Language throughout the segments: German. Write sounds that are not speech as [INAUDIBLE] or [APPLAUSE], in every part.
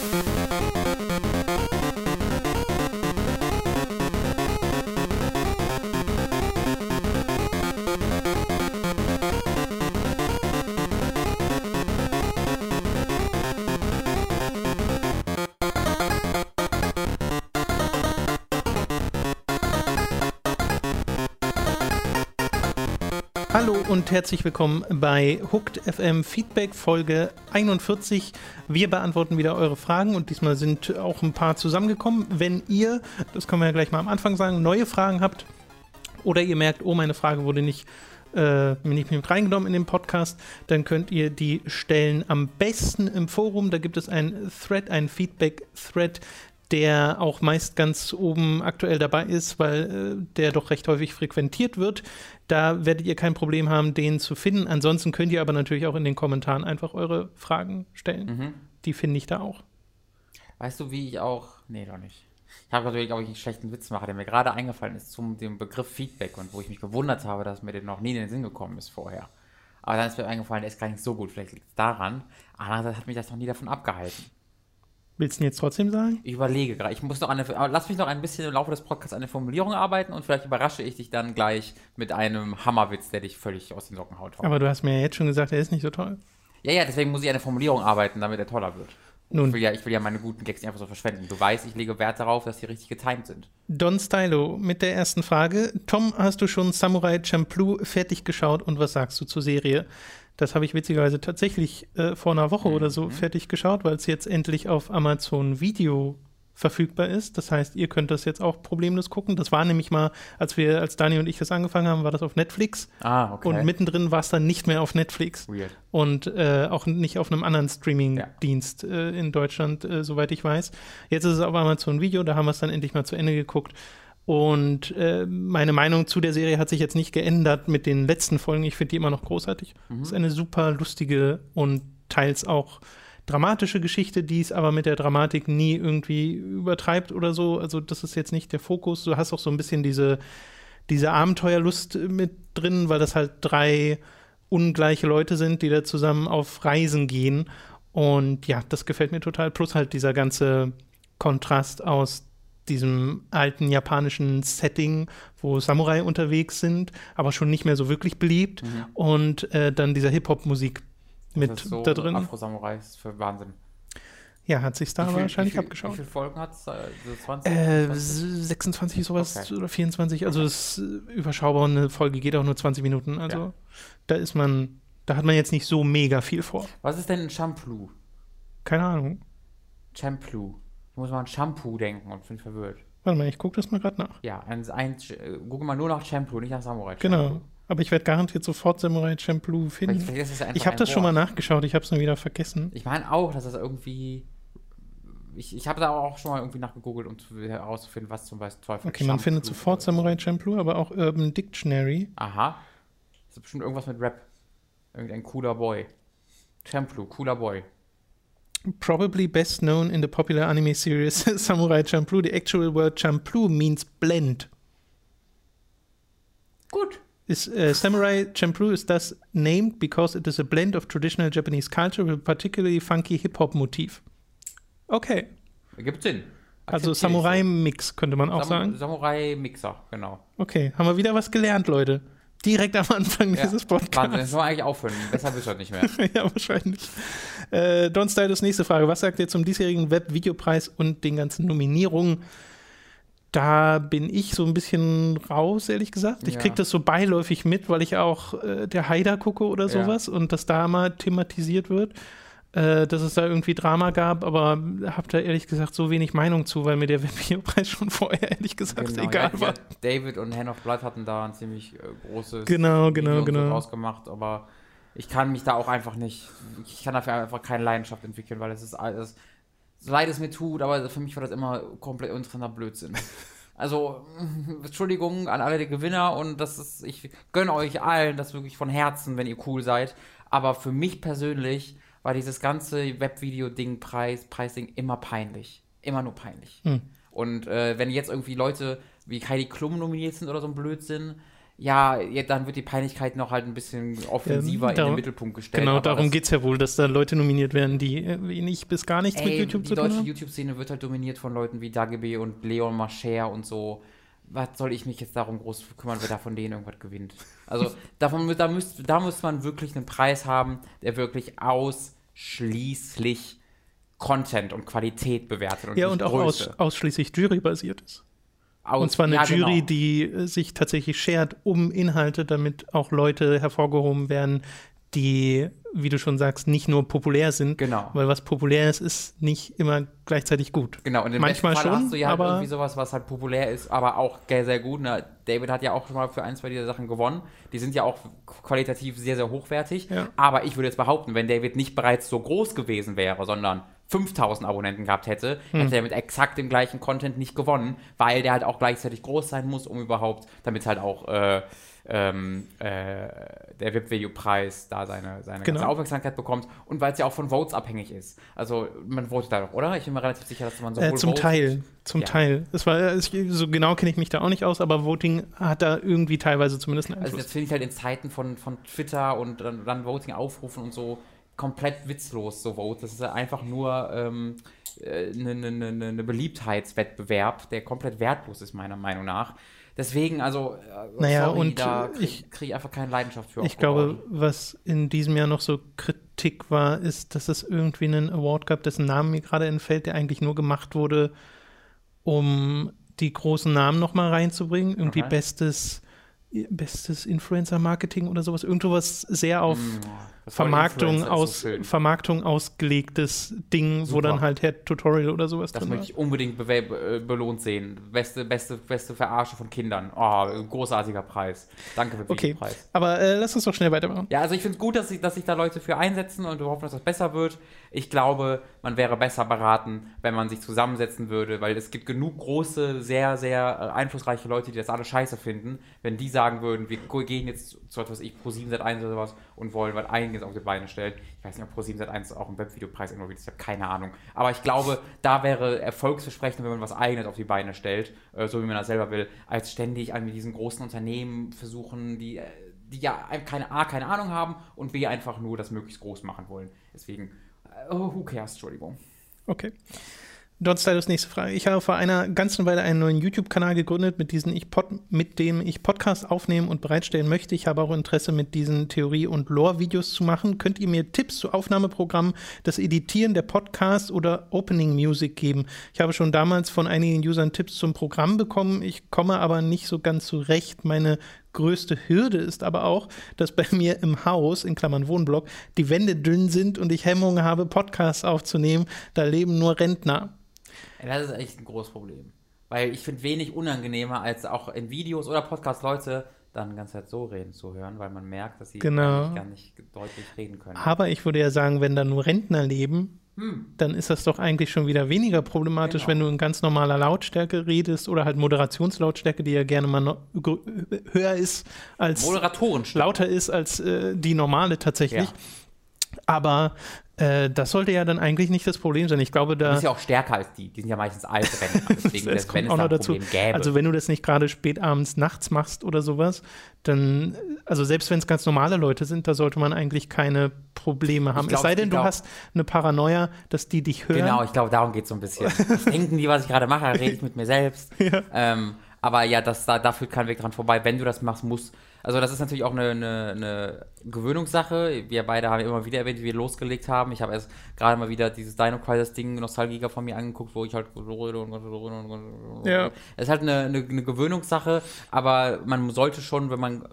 Hallo und herzlich willkommen bei Hooked FM Feedback Folge 41. Wir beantworten wieder eure Fragen und diesmal sind auch ein paar zusammengekommen. Wenn ihr, das können wir ja gleich mal am Anfang sagen, neue Fragen habt oder ihr merkt, oh, meine Frage wurde nicht, äh, nicht mit reingenommen in den Podcast, dann könnt ihr die stellen am besten im Forum. Da gibt es einen Thread, einen Feedback-Thread, der auch meist ganz oben aktuell dabei ist, weil äh, der doch recht häufig frequentiert wird. Da werdet ihr kein Problem haben, den zu finden. Ansonsten könnt ihr aber natürlich auch in den Kommentaren einfach eure Fragen stellen. Mhm. Die finde ich da auch. Weißt du, wie ich auch. Nee, doch nicht. Ich habe natürlich, glaube ich, einen schlechten Witz mache, der mir gerade eingefallen ist zum dem Begriff Feedback und wo ich mich gewundert habe, dass mir der noch nie in den Sinn gekommen ist vorher. Aber dann ist mir eingefallen, der ist gar nicht so gut. Vielleicht liegt es daran. Andererseits hat mich das noch nie davon abgehalten. Willst du jetzt trotzdem sagen? Ich überlege gerade. Ich muss noch eine, lass mich noch ein bisschen im Laufe des Podcasts eine Formulierung arbeiten und vielleicht überrasche ich dich dann gleich mit einem Hammerwitz, der dich völlig aus den Socken haut. Aber du hast mir ja jetzt schon gesagt, er ist nicht so toll. Ja, ja, deswegen muss ich eine Formulierung arbeiten, damit er toller wird. Nun. Ich will, ja, ich will ja meine guten Gags nicht einfach so verschwenden. Du weißt, ich lege Wert darauf, dass die richtig getimed sind. Don Stylo mit der ersten Frage. Tom, hast du schon Samurai Champloo fertig geschaut und was sagst du zur Serie? Das habe ich witzigerweise tatsächlich äh, vor einer Woche oder so fertig geschaut, weil es jetzt endlich auf Amazon Video verfügbar ist. Das heißt, ihr könnt das jetzt auch problemlos gucken. Das war nämlich mal, als wir, als Dani und ich das angefangen haben, war das auf Netflix. Ah, okay. Und mittendrin war es dann nicht mehr auf Netflix. Weird. Und äh, auch nicht auf einem anderen Streaming-Dienst äh, in Deutschland, äh, soweit ich weiß. Jetzt ist es auf Amazon Video, da haben wir es dann endlich mal zu Ende geguckt. Und äh, meine Meinung zu der Serie hat sich jetzt nicht geändert mit den letzten Folgen. Ich finde die immer noch großartig. Es ist eine super lustige und teils auch dramatische Geschichte, die es aber mit der Dramatik nie irgendwie übertreibt oder so. Also das ist jetzt nicht der Fokus. Du hast auch so ein bisschen diese, diese Abenteuerlust mit drin, weil das halt drei ungleiche Leute sind, die da zusammen auf Reisen gehen. Und ja, das gefällt mir total. Plus halt dieser ganze Kontrast aus diesem alten japanischen Setting, wo Samurai unterwegs sind, aber schon nicht mehr so wirklich beliebt. Und äh, dann dieser Hip-Hop-Musik mit das ist so da drin. Afro-Samurai ist für Wahnsinn. Ja, hat sich da viel- wahrscheinlich wie viel, abgeschaut. Wie viele Folgen hat es? So 20? Äh, 20? 26 sowas Okay. oder 24, also das ist äh, überschaubar und eine Folge geht auch nur 20 Minuten, also Ja. da ist man, da hat man jetzt nicht so mega viel vor. Was ist denn ein Shampoo? Keine Ahnung. Shampoo. Ich muss mal an Shampoo denken und bin verwirrt. Warte mal, ich gucke das mal gerade nach. Ja, ein, ein, äh, gucke mal nur nach Shampoo, nicht nach Samurai. Genau. Aber ich werde garantiert sofort Samurai Champloo finden. Ich habe das schon mal Wort. nachgeschaut, ich habe es nur wieder vergessen. Ich meine auch, dass das irgendwie. Ich, ich habe da auch schon mal irgendwie nachgegoogelt, um zu- herauszufinden, was zum Beispiel Teufel Okay, man Shampoo findet sofort. Samurai Champloo, aber auch Urban Dictionary. Aha. Das ist bestimmt irgendwas mit Rap. Irgendein cooler Boy. Shampoo, cooler Boy. Probably best known in the popular anime series [LAUGHS] Samurai Champloo. The actual word Champloo means blend. Gut. Is, uh, Samurai Champloo is thus named because it is a blend of traditional Japanese culture with a particularly funky Hip-Hop motif. Okay, Gibt Sinn. also Samurai-Mix könnte man auch Sam sagen. Samurai-Mixer, genau. Okay, haben wir wieder was gelernt, Leute. Direkt am Anfang Ja. dieses Wahnsinn, das Podcasts. soll eigentlich aufhören. Besser wird es nicht mehr. [LAUGHS] ja, wahrscheinlich. Äh, Don Styles, nächste Frage. Was sagt ihr zum diesjährigen Web-Videopreis und den ganzen Nominierungen? Da bin ich so ein bisschen raus, ehrlich gesagt. Ich Ja. kriege das so beiläufig mit, weil ich auch äh, der Haider gucke oder Ja. sowas und das da mal thematisiert wird, äh, dass es da irgendwie Drama gab, aber habe da ehrlich gesagt so wenig Meinung zu, weil mir der [LAUGHS] Webvideopreis schon vorher ehrlich gesagt Genau, egal ja, war. ja, David und Hand of Blood hatten da ein ziemlich äh, großes Genau, genau, Video genau. So rausgemacht, aber ich kann mich da auch einfach nicht, ich kann dafür einfach keine Leidenschaft entwickeln, weil es ist alles, so leid es mir tut, aber für mich war das immer komplett uninteressanter Blödsinn. [LAUGHS] Also, [LAUGHS] Entschuldigung an alle die Gewinner und das ist, ich gönne euch allen das wirklich von Herzen, wenn ihr cool seid. Aber für mich persönlich war dieses ganze Webvideo-Ding, Preis, Preisding immer peinlich. Immer nur peinlich. Hm. Und äh, wenn jetzt irgendwie Leute wie Heidi Klum nominiert sind oder so ein Blödsinn, ja, ja, dann wird die Peinlichkeit noch halt ein bisschen offensiver ja, darum, in den Mittelpunkt gestellt. Genau, darum geht es ja wohl, dass da Leute nominiert werden, die wenig bis gar nichts ey, mit YouTube zu tun haben. Die deutsche YouTube-Szene wird halt dominiert von Leuten wie Dagebe und Leon Mascher und so. Was soll ich mich jetzt darum groß kümmern, wer da von denen irgendwas gewinnt? Also davon, da, müsst, da muss man wirklich einen Preis haben, der wirklich ausschließlich Content und Qualität bewertet. Und ja, und auch aus, ausschließlich jurybasiert ist. Aus, und zwar eine ja, Jury, genau. die sich tatsächlich schert um Inhalte, damit auch Leute hervorgehoben werden, die, wie du schon sagst, nicht nur populär sind. Genau. Weil was populär ist, ist nicht immer gleichzeitig gut. Genau, und im Manchmal Fall schon, hast du ja aber irgendwie sowas, was halt populär ist, aber auch sehr, sehr gut. Na, David hat ja auch schon mal für ein, zwei dieser Sachen gewonnen. Die sind ja auch qualitativ sehr, sehr hochwertig. Ja. Aber ich würde jetzt behaupten, wenn David nicht bereits so groß gewesen wäre, sondern 5000 Abonnenten gehabt hätte, hm. hätte er mit exakt dem gleichen Content nicht gewonnen, weil der halt auch gleichzeitig groß sein muss, um überhaupt, damit halt auch äh, ähm, äh, der VIP-Video-Preis da seine, seine genau. ganze Aufmerksamkeit bekommt und weil es ja auch von Votes abhängig ist. Also man votet da doch, oder? Ich bin mir relativ sicher, dass man so äh, Zum votet. Teil, zum ja. Teil. Es war, so genau kenne ich mich da auch nicht aus, aber Voting hat da irgendwie teilweise zumindest einen also Einfluss. Also das finde ich halt in Zeiten von, von Twitter und dann, dann Voting aufrufen und so komplett witzlos, so Vote. Das ist einfach nur ähm, eine, eine, eine, eine Beliebtheitswettbewerb, der komplett wertlos ist, meiner Meinung nach. Deswegen, also, äh, naja, sorry, und da kriege ich, krieg einfach keine Leidenschaft für. Ich glaube, was in diesem Jahr noch so Kritik war, ist, dass es irgendwie einen Award gab, dessen Namen mir gerade entfällt, der eigentlich nur gemacht wurde, um die großen Namen nochmal reinzubringen. Irgendwie okay. bestes bestes Influencer-Marketing oder sowas. Irgendwas sehr auf mm, Vermarktung, aus, so Vermarktung ausgelegtes Ding, Super. wo dann halt Head Tutorial oder sowas das drin Das möchte ich unbedingt be be belohnt sehen. Beste, beste, beste Verarsche von Kindern. Oh, großartiger Preis. Danke für den okay. Preis. Aber äh, lass uns doch schnell weitermachen. Ja, also ich finde es gut, dass sich, dass da Leute für einsetzen und wir hoffen, dass das besser wird. Ich glaube, man wäre besser beraten, wenn man sich zusammensetzen würde, weil es gibt genug große, sehr, sehr äh, einflussreiche Leute, die das alle scheiße finden. Wenn die sagen würden, wir gehen jetzt zu etwas ich pro 7 Sat1 oder sowas und wollen was einiges auf die Beine stellen. Ich weiß nicht, ob pro 7 Sat1 auch einen Webvideopreis irgendwo gibt, ich habe keine Ahnung. Aber ich glaube, da wäre erfolgsversprechend, wenn man was eigenes auf die Beine stellt, äh, so wie man das selber will, als ständig an diesen großen Unternehmen versuchen, die, äh, die ja keine, A, keine Ahnung haben und B, einfach nur das möglichst groß machen wollen. Deswegen, oh, who cares, Entschuldigung. Okay. Dort Stylus nächste Frage. Ich habe vor einer ganzen Weile einen neuen YouTube-Kanal gegründet, mit, diesen ich Pod, mit dem ich Podcasts aufnehmen und bereitstellen möchte. Ich habe auch Interesse, mit diesen Theorie- und Lore-Videos zu machen. Könnt ihr mir Tipps zu Aufnahmeprogrammen, das Editieren der Podcasts oder Opening Music geben? Ich habe schon damals von einigen Usern Tipps zum Programm bekommen. Ich komme aber nicht so ganz zurecht. Meine größte Hürde ist aber auch, dass bei mir im Haus, in Klammern Wohnblock, die Wände dünn sind und ich Hemmungen habe, Podcasts aufzunehmen. Da leben nur Rentner. Das ist echt ein großes Problem. Weil ich finde wenig unangenehmer, als auch in Videos oder Podcasts Leute dann ganz Zeit so reden zu hören, weil man merkt, dass sie genau. gar, nicht, deutlich reden können. Aber ich würde ja sagen, wenn da nur Rentner leben, hm. dann ist das doch eigentlich schon wieder weniger problematisch, genau. wenn du in ganz normaler Lautstärke redest oder halt Moderationslautstärke, die ja gerne mal höher ist als lauter ist als äh, die normale tatsächlich. Ja. Aber äh, das sollte ja dann eigentlich nicht das Problem sein. Ich glaube, da. Du bist ja auch stärker als die. Die sind ja meistens Altrennen. [LAUGHS] Deswegen, das, das wenn es auch noch dazu. Gäbe. Also, wenn du das nicht gerade spät abends nachts machst oder sowas, dann, also selbst wenn es ganz normale Leute sind, da sollte man eigentlich keine Probleme haben. Glaub, es sei denn, du glaub, hast eine Paranoia, dass die dich hören. Genau, ich glaube, darum geht es so ein bisschen. denken die, was ich gerade mache, rede ich mit mir selbst. [LAUGHS] Ja. Ähm, aber ja, das, da, da führt kein Weg dran vorbei. Wenn du das machst, muss also das ist natürlich auch eine, eine, eine, Gewöhnungssache. Wir beide haben immer wieder erwähnt, wie wir losgelegt haben. Ich habe erst gerade mal wieder dieses Dino Crisis Ding Nostalgiker von mir angeguckt, wo ich halt ja. Es ist halt eine, eine, eine Gewöhnungssache, aber man sollte schon, wenn man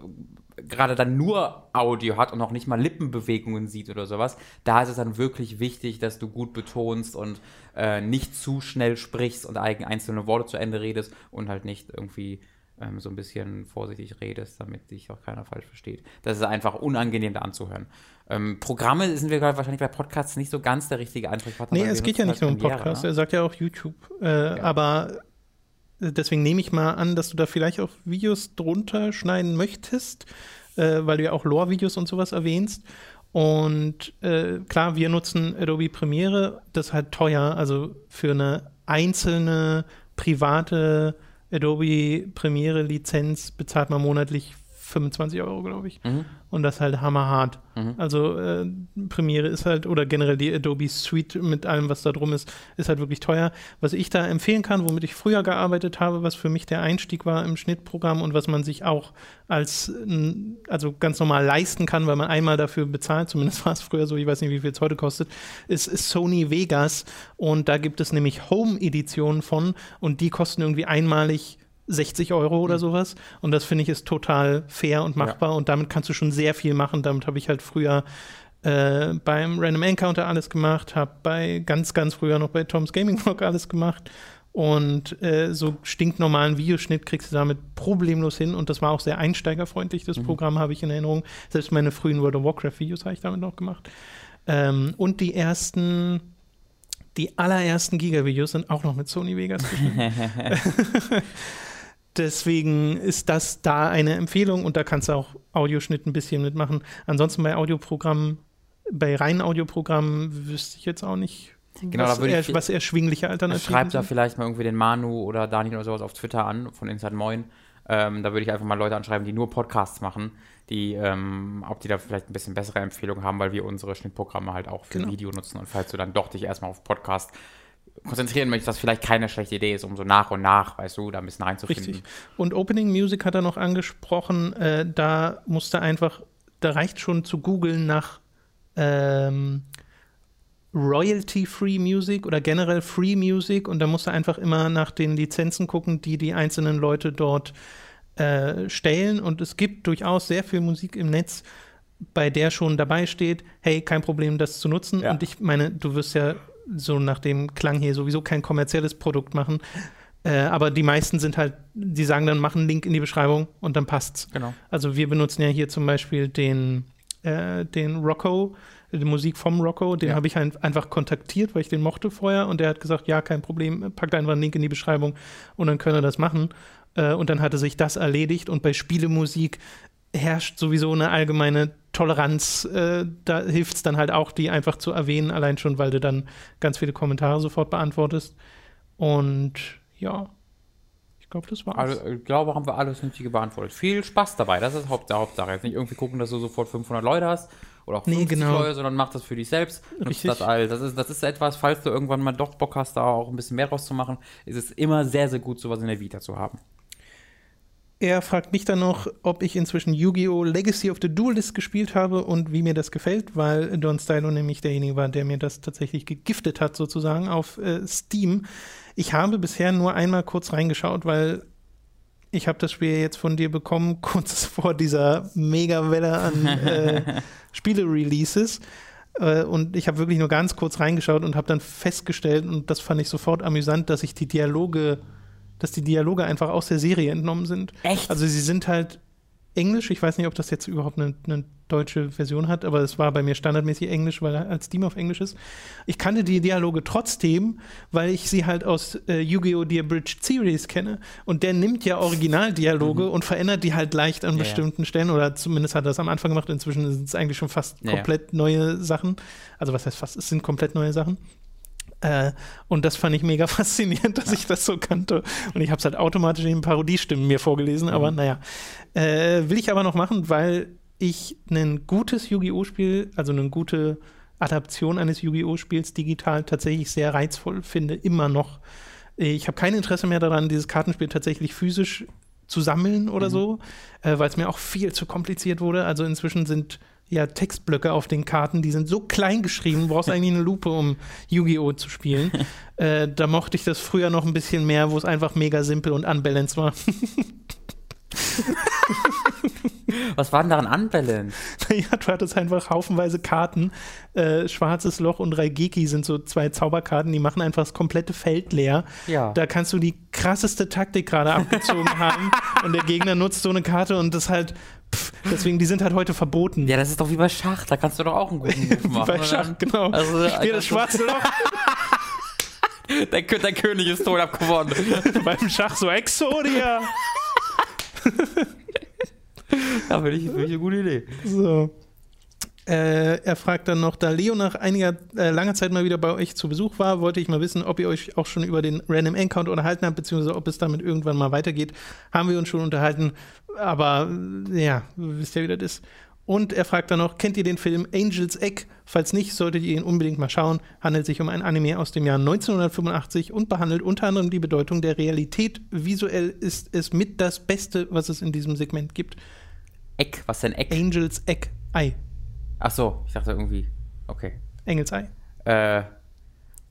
gerade dann nur Audio hat und auch nicht mal Lippenbewegungen sieht oder sowas, da ist es dann wirklich wichtig, dass du gut betonst und äh, nicht zu schnell sprichst und einzelne Worte zu Ende redest und halt nicht irgendwie ähm, so ein bisschen vorsichtig redest, damit dich auch keiner falsch versteht. Das ist einfach unangenehm da anzuhören. Ähm, Programme sind wir gerade wahrscheinlich bei Podcasts nicht so ganz der richtige Ansprechpartner. Nee, es geht ja nicht halt nur um Podcasts, ne? er sagt ja auch YouTube. Äh, ja. Aber äh, deswegen nehme ich mal an, dass du da vielleicht auch Videos drunter schneiden möchtest, äh, weil du ja auch Lore-Videos und sowas erwähnst. Und äh, klar, wir nutzen Adobe Premiere, das ist halt teuer, also für eine einzelne private Adobe Premiere Lizenz bezahlt man monatlich 25 Euro, glaube ich. Mhm. Und das halt hammerhart. Mhm. Also äh, Premiere ist halt, oder generell die Adobe Suite mit allem, was da drum ist, ist halt wirklich teuer. Was ich da empfehlen kann, womit ich früher gearbeitet habe, was für mich der Einstieg war im Schnittprogramm und was man sich auch als, also ganz normal leisten kann, weil man einmal dafür bezahlt, zumindest [LAUGHS] war es früher so, ich weiß nicht, wie viel es heute kostet, ist, ist Sony Vegas. Und da gibt es nämlich Home-Editionen von und die kosten irgendwie einmalig 60 Euro oder mhm. sowas. Und das finde ich ist total fair und machbar. Ja. Und damit kannst du schon sehr viel machen. Damit habe ich halt früher äh, beim Random Encounter alles gemacht, habe bei ganz, ganz früher noch bei Tom's Gaming Vlog alles gemacht. Und äh, so stinknormalen Videoschnitt kriegst du damit problemlos hin. Und das war auch sehr einsteigerfreundlich, das mhm. Programm habe ich in Erinnerung. Selbst meine frühen World of Warcraft-Videos habe ich damit noch gemacht. Ähm, und die ersten die allerersten Giga-Videos sind auch noch mit Sony Vegas. [LAUGHS] [LAUGHS] Deswegen ist das da eine Empfehlung und da kannst du auch Audioschnitt ein bisschen mitmachen. Ansonsten bei Audioprogrammen, bei reinen Audioprogrammen wüsste ich jetzt auch nicht, genau, was, eher, was erschwingliche Alternativen Schreibt da vielleicht mal irgendwie den Manu oder Daniel oder sowas auf Twitter an von Inside Moin. Ähm, da würde ich einfach mal Leute anschreiben, die nur Podcasts machen, die, ähm, ob die da vielleicht ein bisschen bessere Empfehlungen haben, weil wir unsere Schnittprogramme halt auch für genau. Video nutzen. Und falls du dann doch dich erstmal auf Podcast konzentrieren möchtest, was vielleicht keine schlechte Idee ist, um so nach und nach, weißt du, da ein bisschen reinzufinden. Richtig. Und Opening Music hat er noch angesprochen, äh, da musste einfach, da reicht schon zu googeln nach ähm, Royalty-Free Music oder generell Free Music und da musst du einfach immer nach den Lizenzen gucken, die die einzelnen Leute dort äh, stellen. Und es gibt durchaus sehr viel Musik im Netz, bei der schon dabei steht, hey, kein Problem, das zu nutzen. Ja. Und ich meine, du wirst ja so nach dem Klang hier sowieso kein kommerzielles Produkt machen. Äh, aber die meisten sind halt, die sagen dann, machen einen Link in die Beschreibung und dann passt's. Genau. Also wir benutzen ja hier zum Beispiel den, äh, den Rocco, die Musik vom Rocco, den ja. habe ich halt einfach kontaktiert, weil ich den mochte vorher und der hat gesagt, ja, kein Problem, packt einfach einen Link in die Beschreibung und dann können wir das machen. Äh, und dann hatte sich das erledigt und bei Spielemusik herrscht sowieso eine allgemeine Toleranz. Äh, da hilft es dann halt auch, die einfach zu erwähnen, allein schon, weil du dann ganz viele Kommentare sofort beantwortest. Und ja, ich glaube, das war's. Also, ich glaube, haben wir alles Nötige beantwortet. Viel Spaß dabei, das ist Haupt der Hauptsache. Jetzt nicht irgendwie gucken, dass du sofort 500 Leute hast oder auch 50 nee, genau. Leute, sondern mach das für dich selbst. Nutzt das all. Das ist, das ist etwas, falls du irgendwann mal doch Bock hast, da auch ein bisschen mehr rauszumachen, ist es immer sehr, sehr gut, sowas in der Vita zu haben. Er fragt mich dann noch, ob ich inzwischen Yu-Gi-Oh! Legacy of the Duelist gespielt habe und wie mir das gefällt, weil Don Stylo nämlich derjenige war, der mir das tatsächlich gegiftet hat, sozusagen, auf äh, Steam. Ich habe bisher nur einmal kurz reingeschaut, weil ich habe das Spiel jetzt von dir bekommen, [LAUGHS] kurz vor dieser Mega-Welle an äh, [LAUGHS] Spiele-Releases. Äh, und ich habe wirklich nur ganz kurz reingeschaut und habe dann festgestellt, und das fand ich sofort amüsant, dass ich die Dialoge dass die Dialoge einfach aus der Serie entnommen sind. Echt? Also sie sind halt Englisch. Ich weiß nicht, ob das jetzt überhaupt eine, eine deutsche Version hat, aber es war bei mir standardmäßig Englisch, weil er als Steam auf Englisch ist. Ich kannte die Dialoge trotzdem, weil ich sie halt aus äh, Yu-Gi-Oh! The Abridged Series kenne. Und der nimmt ja Originaldialoge mhm. und verändert die halt leicht an ja, bestimmten ja. Stellen. Oder zumindest hat er das am Anfang gemacht. Inzwischen sind es eigentlich schon fast ja, komplett neue Sachen. Also was heißt fast? Es sind komplett neue Sachen. Äh, und das fand ich mega [LAUGHS] faszinierend, dass ja. ich das so kannte. Und ich habe es halt automatisch in Parodiestimmen mir vorgelesen, mhm. aber naja. Äh, will ich aber noch machen, weil ich ein gutes Yu-Gi-Oh! Spiel, also eine gute Adaption eines Yu-Gi-Oh! Spiels digital tatsächlich sehr reizvoll finde, immer noch. Ich habe kein Interesse mehr daran, dieses Kartenspiel tatsächlich physisch zu sammeln oder mhm. so, äh, weil es mir auch viel zu kompliziert wurde. Also inzwischen sind ja, Textblöcke auf den Karten, die sind so klein geschrieben, du brauchst eigentlich eine Lupe, um Yu-Gi-Oh! zu spielen. [LAUGHS] äh, da mochte ich das früher noch ein bisschen mehr, wo es einfach mega simpel und unbalanced war. [LAUGHS] Was war denn daran unbalanced? Ja, du hattest einfach haufenweise Karten. Äh, Schwarzes Loch und Raigeki sind so zwei Zauberkarten, die machen einfach das komplette Feld leer. Ja. Da kannst du die krasseste Taktik gerade abgezogen haben [LAUGHS] und der Gegner nutzt so eine Karte und das halt Pff, deswegen, die sind halt heute verboten. Ja, das ist doch wie bei Schach, da kannst du doch auch einen guten Move machen. bei Schach, genau. Also, ich spiele das schwarze Loch. [LAUGHS] der, der, König ist tot, hab gewonnen. [LAUGHS] Beim Schach so Exodia. [LAUGHS] ja, finde ich, find ich eine gute Idee. So. Äh, er fragt dann noch, da Leo nach einiger äh, langer Zeit mal wieder bei euch zu Besuch war, wollte ich mal wissen, ob ihr euch auch schon über den Random Encounter unterhalten habt, beziehungsweise ob es damit irgendwann mal weitergeht. Haben wir uns schon unterhalten, aber äh, ja, wisst ihr, wie das ist. Und er fragt dann noch, kennt ihr den Film Angel's Egg? Falls nicht, solltet ihr ihn unbedingt mal schauen. Handelt sich um ein Anime aus dem Jahr 1985 und behandelt unter anderem die Bedeutung der Realität. Visuell ist es mit das Beste, was es in diesem Segment gibt. Egg, was denn Egg? Angel's Egg, Ei. Ach so, ich dachte irgendwie, okay. Engels Ei. Äh,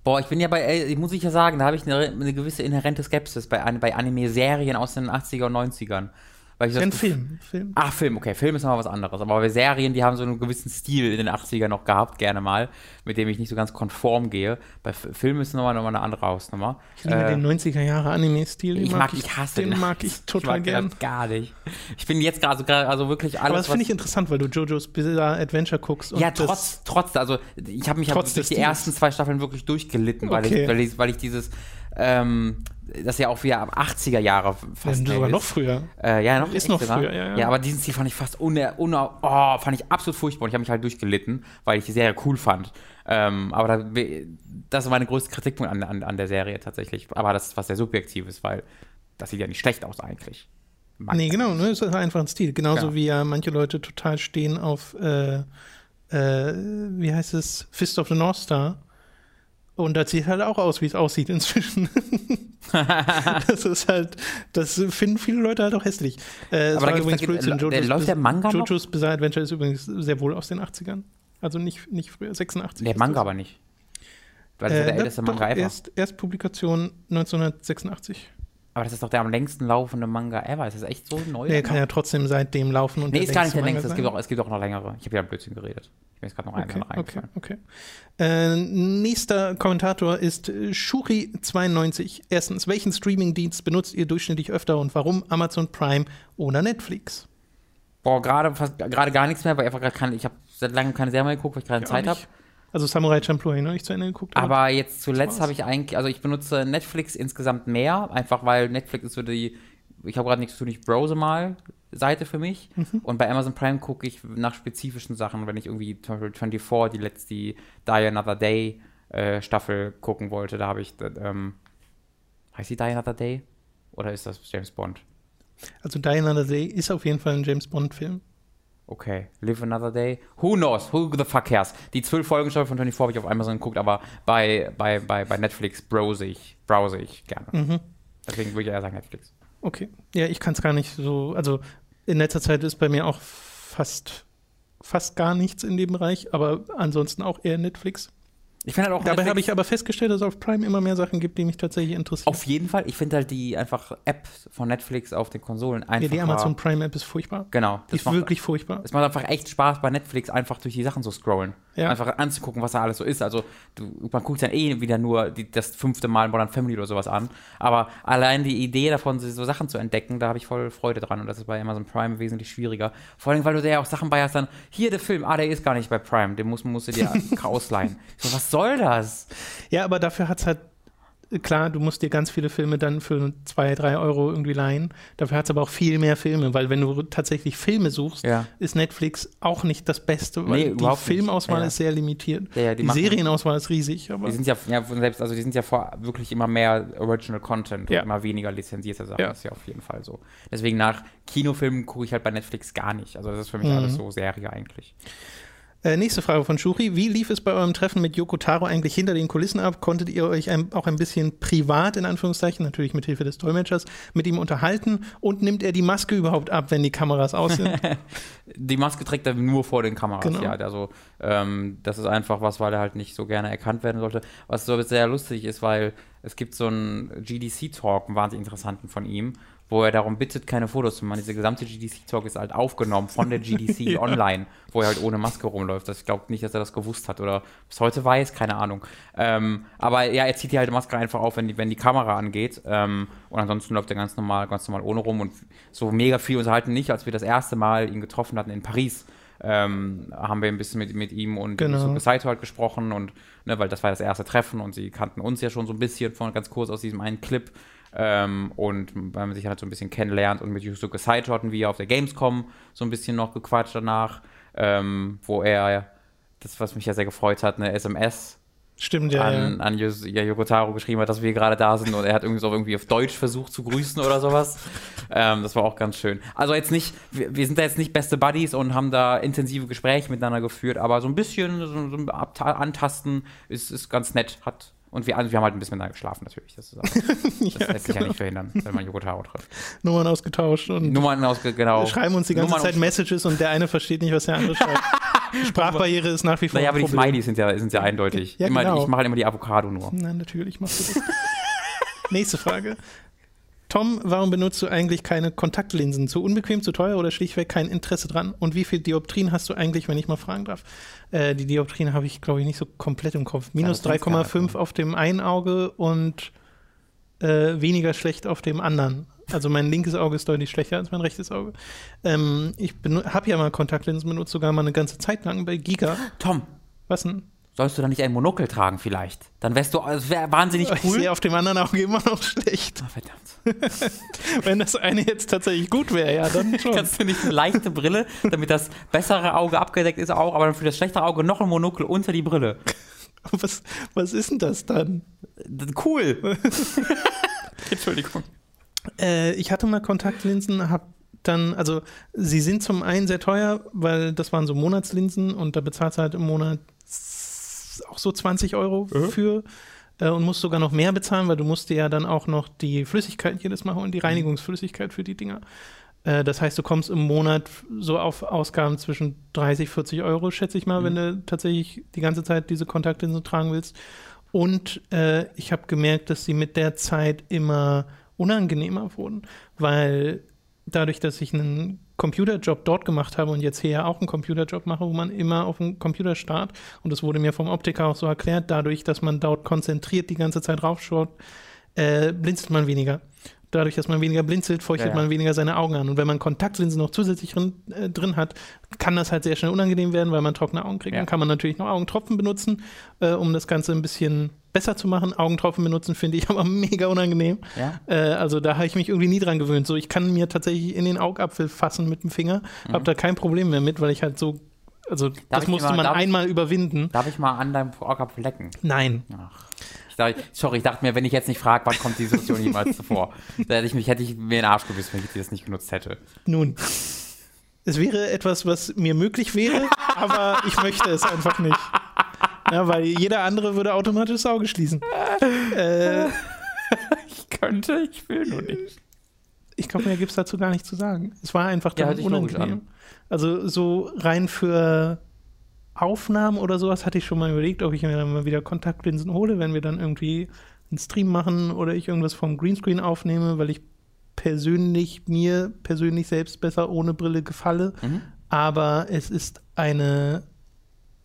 boah, ich bin ja bei, äh, muss ich ja sagen, da habe ich eine, eine, gewisse inhärente Skepsis bei, bei Anime-Serien aus den 80er und 90ern. Weil ich das ein Film, Film. Ach, Film, okay. Film ist nochmal was anderes. Aber bei Serien, die haben so einen gewissen Stil in den 80ern noch gehabt, gerne mal, mit dem ich nicht so ganz konform gehe. Bei Film ist nochmal noch mal eine andere Hausnummer. Ich liebe äh, den 90er Jahre Anime-Stil. Ich mag, ich, ich hasse den. Den mag ich [LAUGHS] total ich mag gern. gar nicht. Ich bin jetzt gerade, also, also wirklich alles. Aber das finde ich interessant, weil du JoJo's Bizarre Adventure guckst. ja, trotz, trotz, also ich habe mich aber durch die ersten zwei Staffeln wirklich durchgelitten, weil, okay. ich, weil, ich, weil ich dieses ähm, das ist ja auch wieder ab 80er Jahre fast. Ja, sogar noch früher. Äh, ja, noch ist noch früher, ja, ja. Ja, aber diesen Stil fand ich fast uner, uner oh, fand ich absolut furchtbar und ich habe mich halt durchgelitten, weil ich die Serie cool fand. Ähm, aber da, das ist meine größte Kritikpunkt an, an, an der Serie tatsächlich. Aber das ist was sehr Subjektives, weil das sieht ja nicht schlecht aus eigentlich. Mag nee, genau, ne, das ist einfach ein Stil. Genauso genau. wie ja manche Leute total stehen auf, äh, äh, wie heißt es, Fist of the North Star und das sieht halt auch aus, wie es aussieht inzwischen. [LAUGHS] das ist halt, das finden viele Leute halt auch hässlich. Äh, Aber da übrigens da gibt, der, läuft der Manga Jojo's Bizarre Adventure ist übrigens sehr wohl aus den 80ern. Also nicht, nicht früher, 86. Der Manga aber nicht. Weil das äh, ist der älteste Manga ever. Erst, Erstpublikation 1986. Aber das ist doch der am längsten laufende Manga ever. Ist das echt so neu? Der kann ja trotzdem seitdem laufen. Und nee, ist gar nicht der längste. Es gibt, auch, es gibt auch noch längere. Ich habe ja ein Blödsinn geredet. Ich bin jetzt gerade noch okay, einmal Okay, okay. Äh, nächster Kommentator ist Shuri92. Erstens, welchen Streamingdienst benutzt ihr durchschnittlich öfter und warum Amazon Prime oder Netflix? Boah, gerade gar nichts mehr, weil ich einfach gerade ich habe seit langem keine Serie mehr geguckt, weil ich gerade Zeit habe. Also Samurai Champloo habe ich noch nicht zu Ende geguckt. Aber, aber jetzt zuletzt habe ich eigentlich, also ich benutze Netflix insgesamt mehr, einfach weil Netflix ist so die, ich habe gerade nichts zu tun, ich browse mal Seite für mich. Mhm. Und bei Amazon Prime gucke ich nach spezifischen Sachen, wenn ich irgendwie zum Beispiel 24, die letzte Die Another Day äh, Staffel gucken wollte, da habe ich, ähm, heißt die Die Another Day? Oder ist das James Bond? Also Die Another Day ist auf jeden Fall ein James Bond Film. Okay, Live Another Day. Who knows? Who the fuck cares? Die zwölf Folgen von 24 habe ich auf Amazon geguckt, aber bei, bei, bei, bei Netflix browse ich, browse ich gerne. Mhm. Deswegen würde ich eher sagen Netflix. Okay. Ja, ich kann es gar nicht so. Also in letzter Zeit ist bei mir auch fast, fast gar nichts in dem Bereich, aber ansonsten auch eher Netflix. Ich finde halt auch Dabei habe ich aber festgestellt, dass es auf Prime immer mehr Sachen gibt, die mich tatsächlich interessieren. Auf jeden Fall. Ich finde halt die einfach App von Netflix auf den Konsolen einfach. Ja, die Amazon Prime App ist furchtbar. Genau. Die ist macht, wirklich furchtbar. Es macht einfach echt Spaß, bei Netflix einfach durch die Sachen zu scrollen. Ja. Einfach anzugucken, was da alles so ist. Also, du, man guckt dann eh wieder nur die, das fünfte Mal Modern Family oder sowas an. Aber allein die Idee davon, so Sachen zu entdecken, da habe ich voll Freude dran. Und das ist bei Amazon Prime wesentlich schwieriger. Vor allem, weil du da ja auch Sachen bei hast, dann, hier der Film, ah, der ist gar nicht bei Prime, den musst, musst du dir [LAUGHS] ausleihen. So, was soll das? Ja, aber dafür hat es halt klar, du musst dir ganz viele Filme dann für zwei, drei Euro irgendwie leihen. Dafür hat es aber auch viel mehr Filme, weil wenn du tatsächlich Filme suchst, ja. ist Netflix auch nicht das Beste, weil nee, die Filmauswahl ja. ist sehr limitiert. Ja, die, die Serienauswahl ist riesig. Aber die sind ja, ja, selbst, also die sind ja vor wirklich immer mehr Original Content und immer weniger lizenzierte Sachen. Das ist ja auf jeden Fall so. Deswegen nach Kinofilmen gucke ich halt bei Netflix gar nicht. Also das ist für mich mhm. alles so Serie eigentlich. Äh, nächste Frage von Shuri. Wie lief es bei eurem Treffen mit Yoko Taro eigentlich hinter den Kulissen ab? Konntet ihr euch ein, auch ein bisschen privat, in Anführungszeichen, natürlich mit Hilfe des Dolmetschers, mit ihm unterhalten? Und nimmt er die Maske überhaupt ab, wenn die Kameras aus sind? [LAUGHS] die Maske trägt er nur vor den Kameras, genau. ja. Also, ähm, das ist einfach was, weil er halt nicht so gerne erkannt werden sollte. Was so sehr lustig ist, weil es gibt so einen GDC-Talk, einen wahnsinnig interessanten von ihm, wo er darum bittet, keine Fotos zu machen. Diese gesamte GDC-Talk ist halt aufgenommen von der GDC [LAUGHS] ja. online, wo er halt ohne Maske rumläuft. ich glaube nicht, dass er das gewusst hat oder bis heute weiß, keine Ahnung. Ähm, aber ja, er zieht die halt Maske einfach auf, wenn die, wenn die Kamera angeht. Ähm, und ansonsten läuft er ganz normal, ganz normal ohne rum und so mega viel unterhalten nicht, als wir das erste Mal ihn getroffen hatten in Paris. Ähm, haben wir ein bisschen mit, mit ihm und genau. Saito halt gesprochen und ne, weil das war das erste Treffen und sie kannten uns ja schon so ein bisschen von ganz kurz aus diesem einen Clip ähm, und weil man sich halt so ein bisschen kennenlernt und mit Yusuke Saito hatten wir auf der Gamescom so ein bisschen noch gequatscht danach. ähm, wo er, das, was mich ja sehr gefreut hat, eine SMS Stimmt, ja. an, ja. an Yos- ja, Yokotaro geschrieben hat, dass wir gerade da sind und er hat irgendwie so irgendwie auf Deutsch versucht zu grüßen oder sowas. [LAUGHS] ähm, das war auch ganz schön. Also jetzt nicht, wir, wir sind da jetzt nicht beste Buddies und haben da intensive Gespräche miteinander geführt, aber so ein bisschen so, so ein Abta Antasten ist, ist ganz nett. Hat, und wir, also wir haben halt ein bisschen miteinander geschlafen natürlich. Das, ist auch, [LAUGHS] das lässt sich ja nicht verhindern, wenn man Yokotaro trifft. Nummern ausgetauscht und Nummern aus, genau. wir schreiben uns die ganze Nummern Zeit Messages und der eine versteht nicht, was der andere schreibt. [LAUGHS] Sprachbarriere ist nach wie vor Naja, aber die. Smileys sind ja, sind ja eindeutig. Ja, immer, genau. Ich mache halt immer die Avocado nur. Nein, natürlich machst du das. [LAUGHS] Nächste Frage. Tom, warum benutzt du eigentlich keine Kontaktlinsen? Zu unbequem, zu teuer oder schlichtweg kein Interesse dran? Und wie viel Dioptrien hast du eigentlich, wenn ich mal fragen darf? Äh, die Dioptrien habe ich, glaube ich, nicht so komplett im Kopf. Minus das sind's gar nicht. 3,5 auf dem einen Auge und äh, weniger schlecht auf dem anderen. Also mein linkes Auge ist deutlich schlechter als mein rechtes Auge. Ähm, ich habe ja mal Kontaktlinsen benutzt, sogar mal eine ganze Zeit lang bei Giga. Tom, Was denn? Sollst du da nicht ein Monokel tragen vielleicht? Dann wärst du, es wäre wahnsinnig Ich cool. sehe auf dem anderen Auge immer noch schlecht. Ah, verdammt. [LAUGHS] Wenn das eine jetzt tatsächlich gut wäre, ja, dann [LAUGHS] schon. Kannst du nicht eine leichte Brille, damit das bessere Auge abgedeckt ist auch, aber dann für das schlechtere Auge noch ein Monokel unter die Brille. [LAUGHS] Was, was ist denn das dann? Cool. Entschuldigung. Äh, ich hatte mal Kontaktlinsen, hab dann, also sie sind zum einen sehr teuer, weil das waren so Monatslinsen und da bezahlst du halt im Monat auch so 20 Euro für äh, und musst sogar noch mehr bezahlen, weil du musst dir ja dann auch noch die Flüssigkeit jedes Mal holen, die Reinigungsflüssigkeit für die Dinger. Äh, das heißt, du kommst im Monat so auf Ausgaben zwischen 30, 40 Euro, schätze ich mal, wenn du tatsächlich die ganze Zeit diese Kontaktlinsen tragen willst. Und äh, ich habe gemerkt, dass sie mit der Zeit immer unangenehmer wurden, weil dadurch, dass ich einen Computerjob dort gemacht habe und jetzt hier auch einen Computerjob mache, wo man immer auf dem Computer starrt, und das wurde mir vom Optiker auch so erklärt, dadurch, dass man dort konzentriert die ganze Zeit raufschaut, äh, blinzelt man weniger. Dadurch, dass man weniger blinzelt, feuchtet Ja, ja. man weniger seine Augen an. Und wenn man Kontaktlinsen noch zusätzlich drin, äh, drin hat, kann das halt sehr schnell unangenehm werden, weil man trockene Augen kriegt. Ja. Dann kann man natürlich noch Augentropfen benutzen, äh, um das Ganze ein bisschen besser zu machen. Augentropfen benutzen finde ich [LAUGHS] aber mega unangenehm. Ja? Äh, also da habe ich mich irgendwie nie dran gewöhnt. So, ich kann mir tatsächlich in den Augapfel fassen mit dem Finger, habe da kein Problem mehr mit, weil ich halt so, also das ich musste mal- man darf ich- einmal überwinden. Darf ich mal an deinem Augapfel lecken? Nein. Ach. Ich sorry, ich dachte mir, wenn ich jetzt nicht frage, wann kommt die Situation jemals zuvor, [LAUGHS] da hätte ich mich, hätte ich mir den Arsch gewissen, wenn ich das nicht genutzt hätte. Nun. Es wäre etwas, was mir möglich wäre, [LAUGHS] aber ich möchte es einfach nicht. Ja, weil jeder andere würde automatisch das Auge schließen. [LAUGHS] Äh, Ich könnte, ich will nur nicht. ich glaube, mehr gibt es dazu gar nicht zu sagen. Es war einfach Ja, dann unangenehm. an. Also so rein für Aufnahmen oder sowas hatte ich schon mal überlegt, ob ich mir dann mal wieder Kontaktlinsen hole, wenn wir dann irgendwie einen Stream machen oder ich irgendwas vom Greenscreen aufnehme, weil ich persönlich mir persönlich selbst besser ohne Brille gefalle. Mhm. Aber es ist eine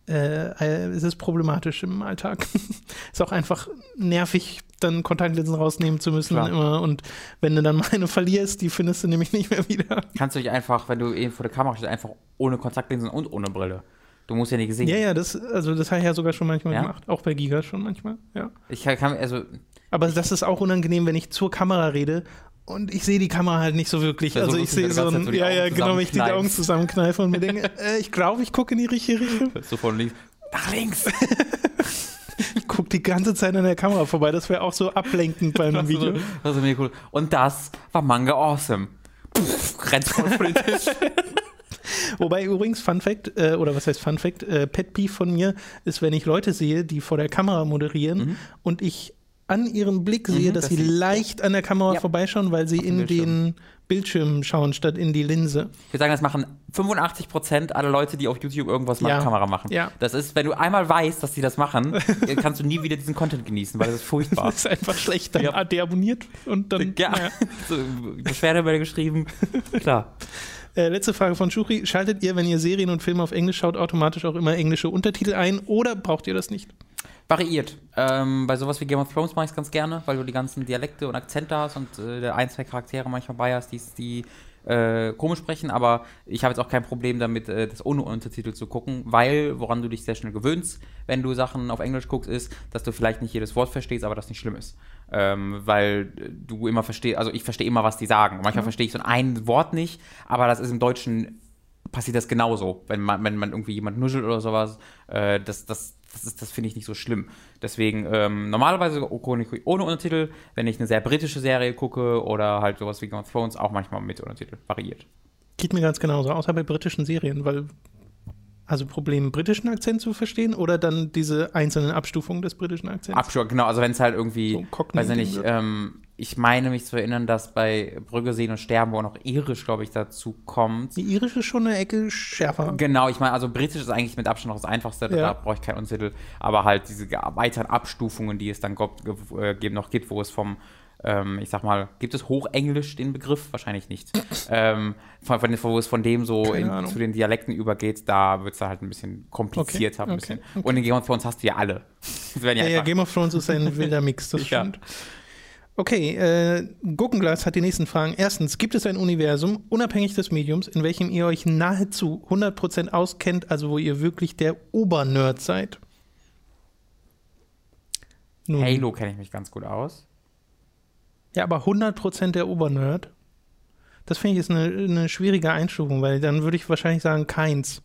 äh, äh, es ist problematisch im Alltag. [LAUGHS] ist auch einfach nervig, dann Kontaktlinsen rausnehmen zu müssen Klar. immer. Und wenn du dann mal eine verlierst, die findest du nämlich nicht mehr wieder. Kannst du dich einfach, wenn du eben vor der Kamera stehst, einfach ohne Kontaktlinsen und ohne Brille. Du musst ja nicht sehen. Ja, ja, das, also das habe ich ja sogar schon manchmal Ja? gemacht. Auch bei Giga schon manchmal, ja. Ich kann, kann also Aber das ist auch unangenehm, wenn ich zur Kamera rede und ich sehe die Kamera halt nicht so wirklich. Also ich sehe so ein, ja, ja, genau, wenn ich die. Augen zusammenkneife und mir denke, [LAUGHS] äh, ich glaube, ich gucke in die richtige Richtung. so von links. Nach links. [LAUGHS] Ich gucke die ganze Zeit an der Kamera vorbei. Das wäre auch so ablenkend bei einem Video. Das ist mega cool. Und das war Manga Awesome. Pff, rennt voll vor den Tisch. [LAUGHS] Wobei übrigens, Fun Fact, äh, oder was heißt Fun Fact, äh, Pet Peeve von mir ist, wenn ich Leute sehe, die vor der Kamera moderieren und ich an ihrem Blick sehe, Mhm, dass dass sie sie- leicht an der Kamera Ja. vorbeischauen, weil sie in Bildschirm. den Bildschirm schauen, statt in die Linse. Ich würde sagen, das machen 85% aller Leute, die auf YouTube irgendwas mit Ja. Kamera machen. Ja. Das ist, wenn du einmal weißt, dass die das machen, dann [LAUGHS] kannst du nie wieder diesen Content genießen, weil das ist furchtbar. Das ist einfach schlecht. Dann Ja. ja. deabonniert und dann. ja, naja. [LAUGHS] so, Beschwerdemeldung geschrieben. Klar. [LAUGHS] Äh, letzte Frage von Shuri. Schaltet ihr, wenn ihr Serien und Filme auf Englisch schaut, automatisch auch immer englische Untertitel ein oder braucht ihr das nicht? Variiert. Ähm, bei sowas wie Game of Thrones mache ich es ganz gerne, weil du die ganzen Dialekte und Akzente hast und äh, ein, zwei Charaktere manchmal bei hast, die, die äh, komisch sprechen, aber ich habe jetzt auch kein Problem damit, äh, das ohne Untertitel zu gucken, weil woran du dich sehr schnell gewöhnst, wenn du Sachen auf Englisch guckst, ist, dass du vielleicht nicht jedes Wort verstehst, aber das nicht schlimm ist. Ähm, weil äh, du immer verstehst, also ich verstehe immer, was die sagen. Manchmal verstehe ich so ein Wort nicht, aber das ist im Deutschen passiert das genauso, wenn man, wenn man irgendwie jemand nuschelt oder sowas. Äh, das, das, das, das finde ich nicht so schlimm. Deswegen ähm, normalerweise ohne, ohne Untertitel, wenn ich eine sehr britische Serie gucke oder halt sowas wie Game of Thrones, auch manchmal mit Untertitel. Variiert. Geht mir ganz genauso, außer bei britischen Serien, weil also Problem, britischen Akzent zu verstehen oder dann diese einzelnen Abstufungen des britischen Akzents? Abstufung, genau. Also wenn es halt irgendwie, so weiß ich nicht, ähm, ich meine mich zu erinnern, dass bei Brügge sehen und sterben, wo auch noch irisch, glaube ich, dazu kommt. Die irisch ist schon eine Ecke schärfer. Genau, ich meine, also britisch ist eigentlich mit Abstand noch das Einfachste, ja. da brauche ich keinen Untertitel, aber halt diese weiteren Abstufungen, die es dann äh, noch gibt, wo es vom ähm, ich sag mal, gibt es Hochenglisch den Begriff? Wahrscheinlich nicht. [LAUGHS] ähm, von, von, wo es von dem so in, zu den Dialekten übergeht, da wird es halt ein bisschen komplizierter. Okay, ein bisschen. Okay, Und in Game of Thrones hast du ja alle. [LAUGHS] ja, ja, ja, Game of Thrones ist ein wilder Mix, das stimmt. Okay, äh, Gurkenglas hat die nächsten Fragen. Erstens, gibt es ein Universum, unabhängig des Mediums, in welchem ihr euch nahezu 100% auskennt, also wo ihr wirklich der Obernerd seid? Nun. Halo kenne ich mich ganz gut aus. Ja, aber 100% der Obernerd, das finde ich ist eine, eine schwierige Einstufung, weil dann würde ich wahrscheinlich sagen, keins.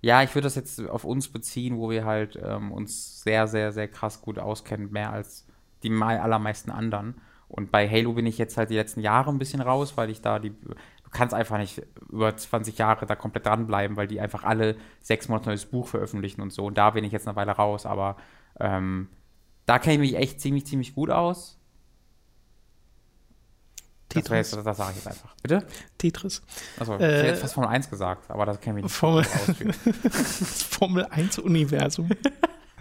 Ja, ich würde das jetzt auf uns beziehen, wo wir halt ähm, uns sehr, sehr, sehr krass gut auskennen, mehr als die allermeisten anderen. Und bei Halo bin ich jetzt halt die letzten Jahre ein bisschen raus, weil ich da die. Du kannst einfach nicht über 20 Jahre da komplett dranbleiben, weil die einfach alle sechs Monate neues Buch veröffentlichen und so. Und da bin ich jetzt eine Weile raus, aber ähm, da kenne ich mich echt ziemlich, ziemlich gut aus. Tetris. Das, das sage ich jetzt einfach. Bitte? Tetris. Achso, ich äh, hätte fast Formel 1 gesagt, aber das kennen wir nicht. Formel, das [LAUGHS] Formel 1-Universum.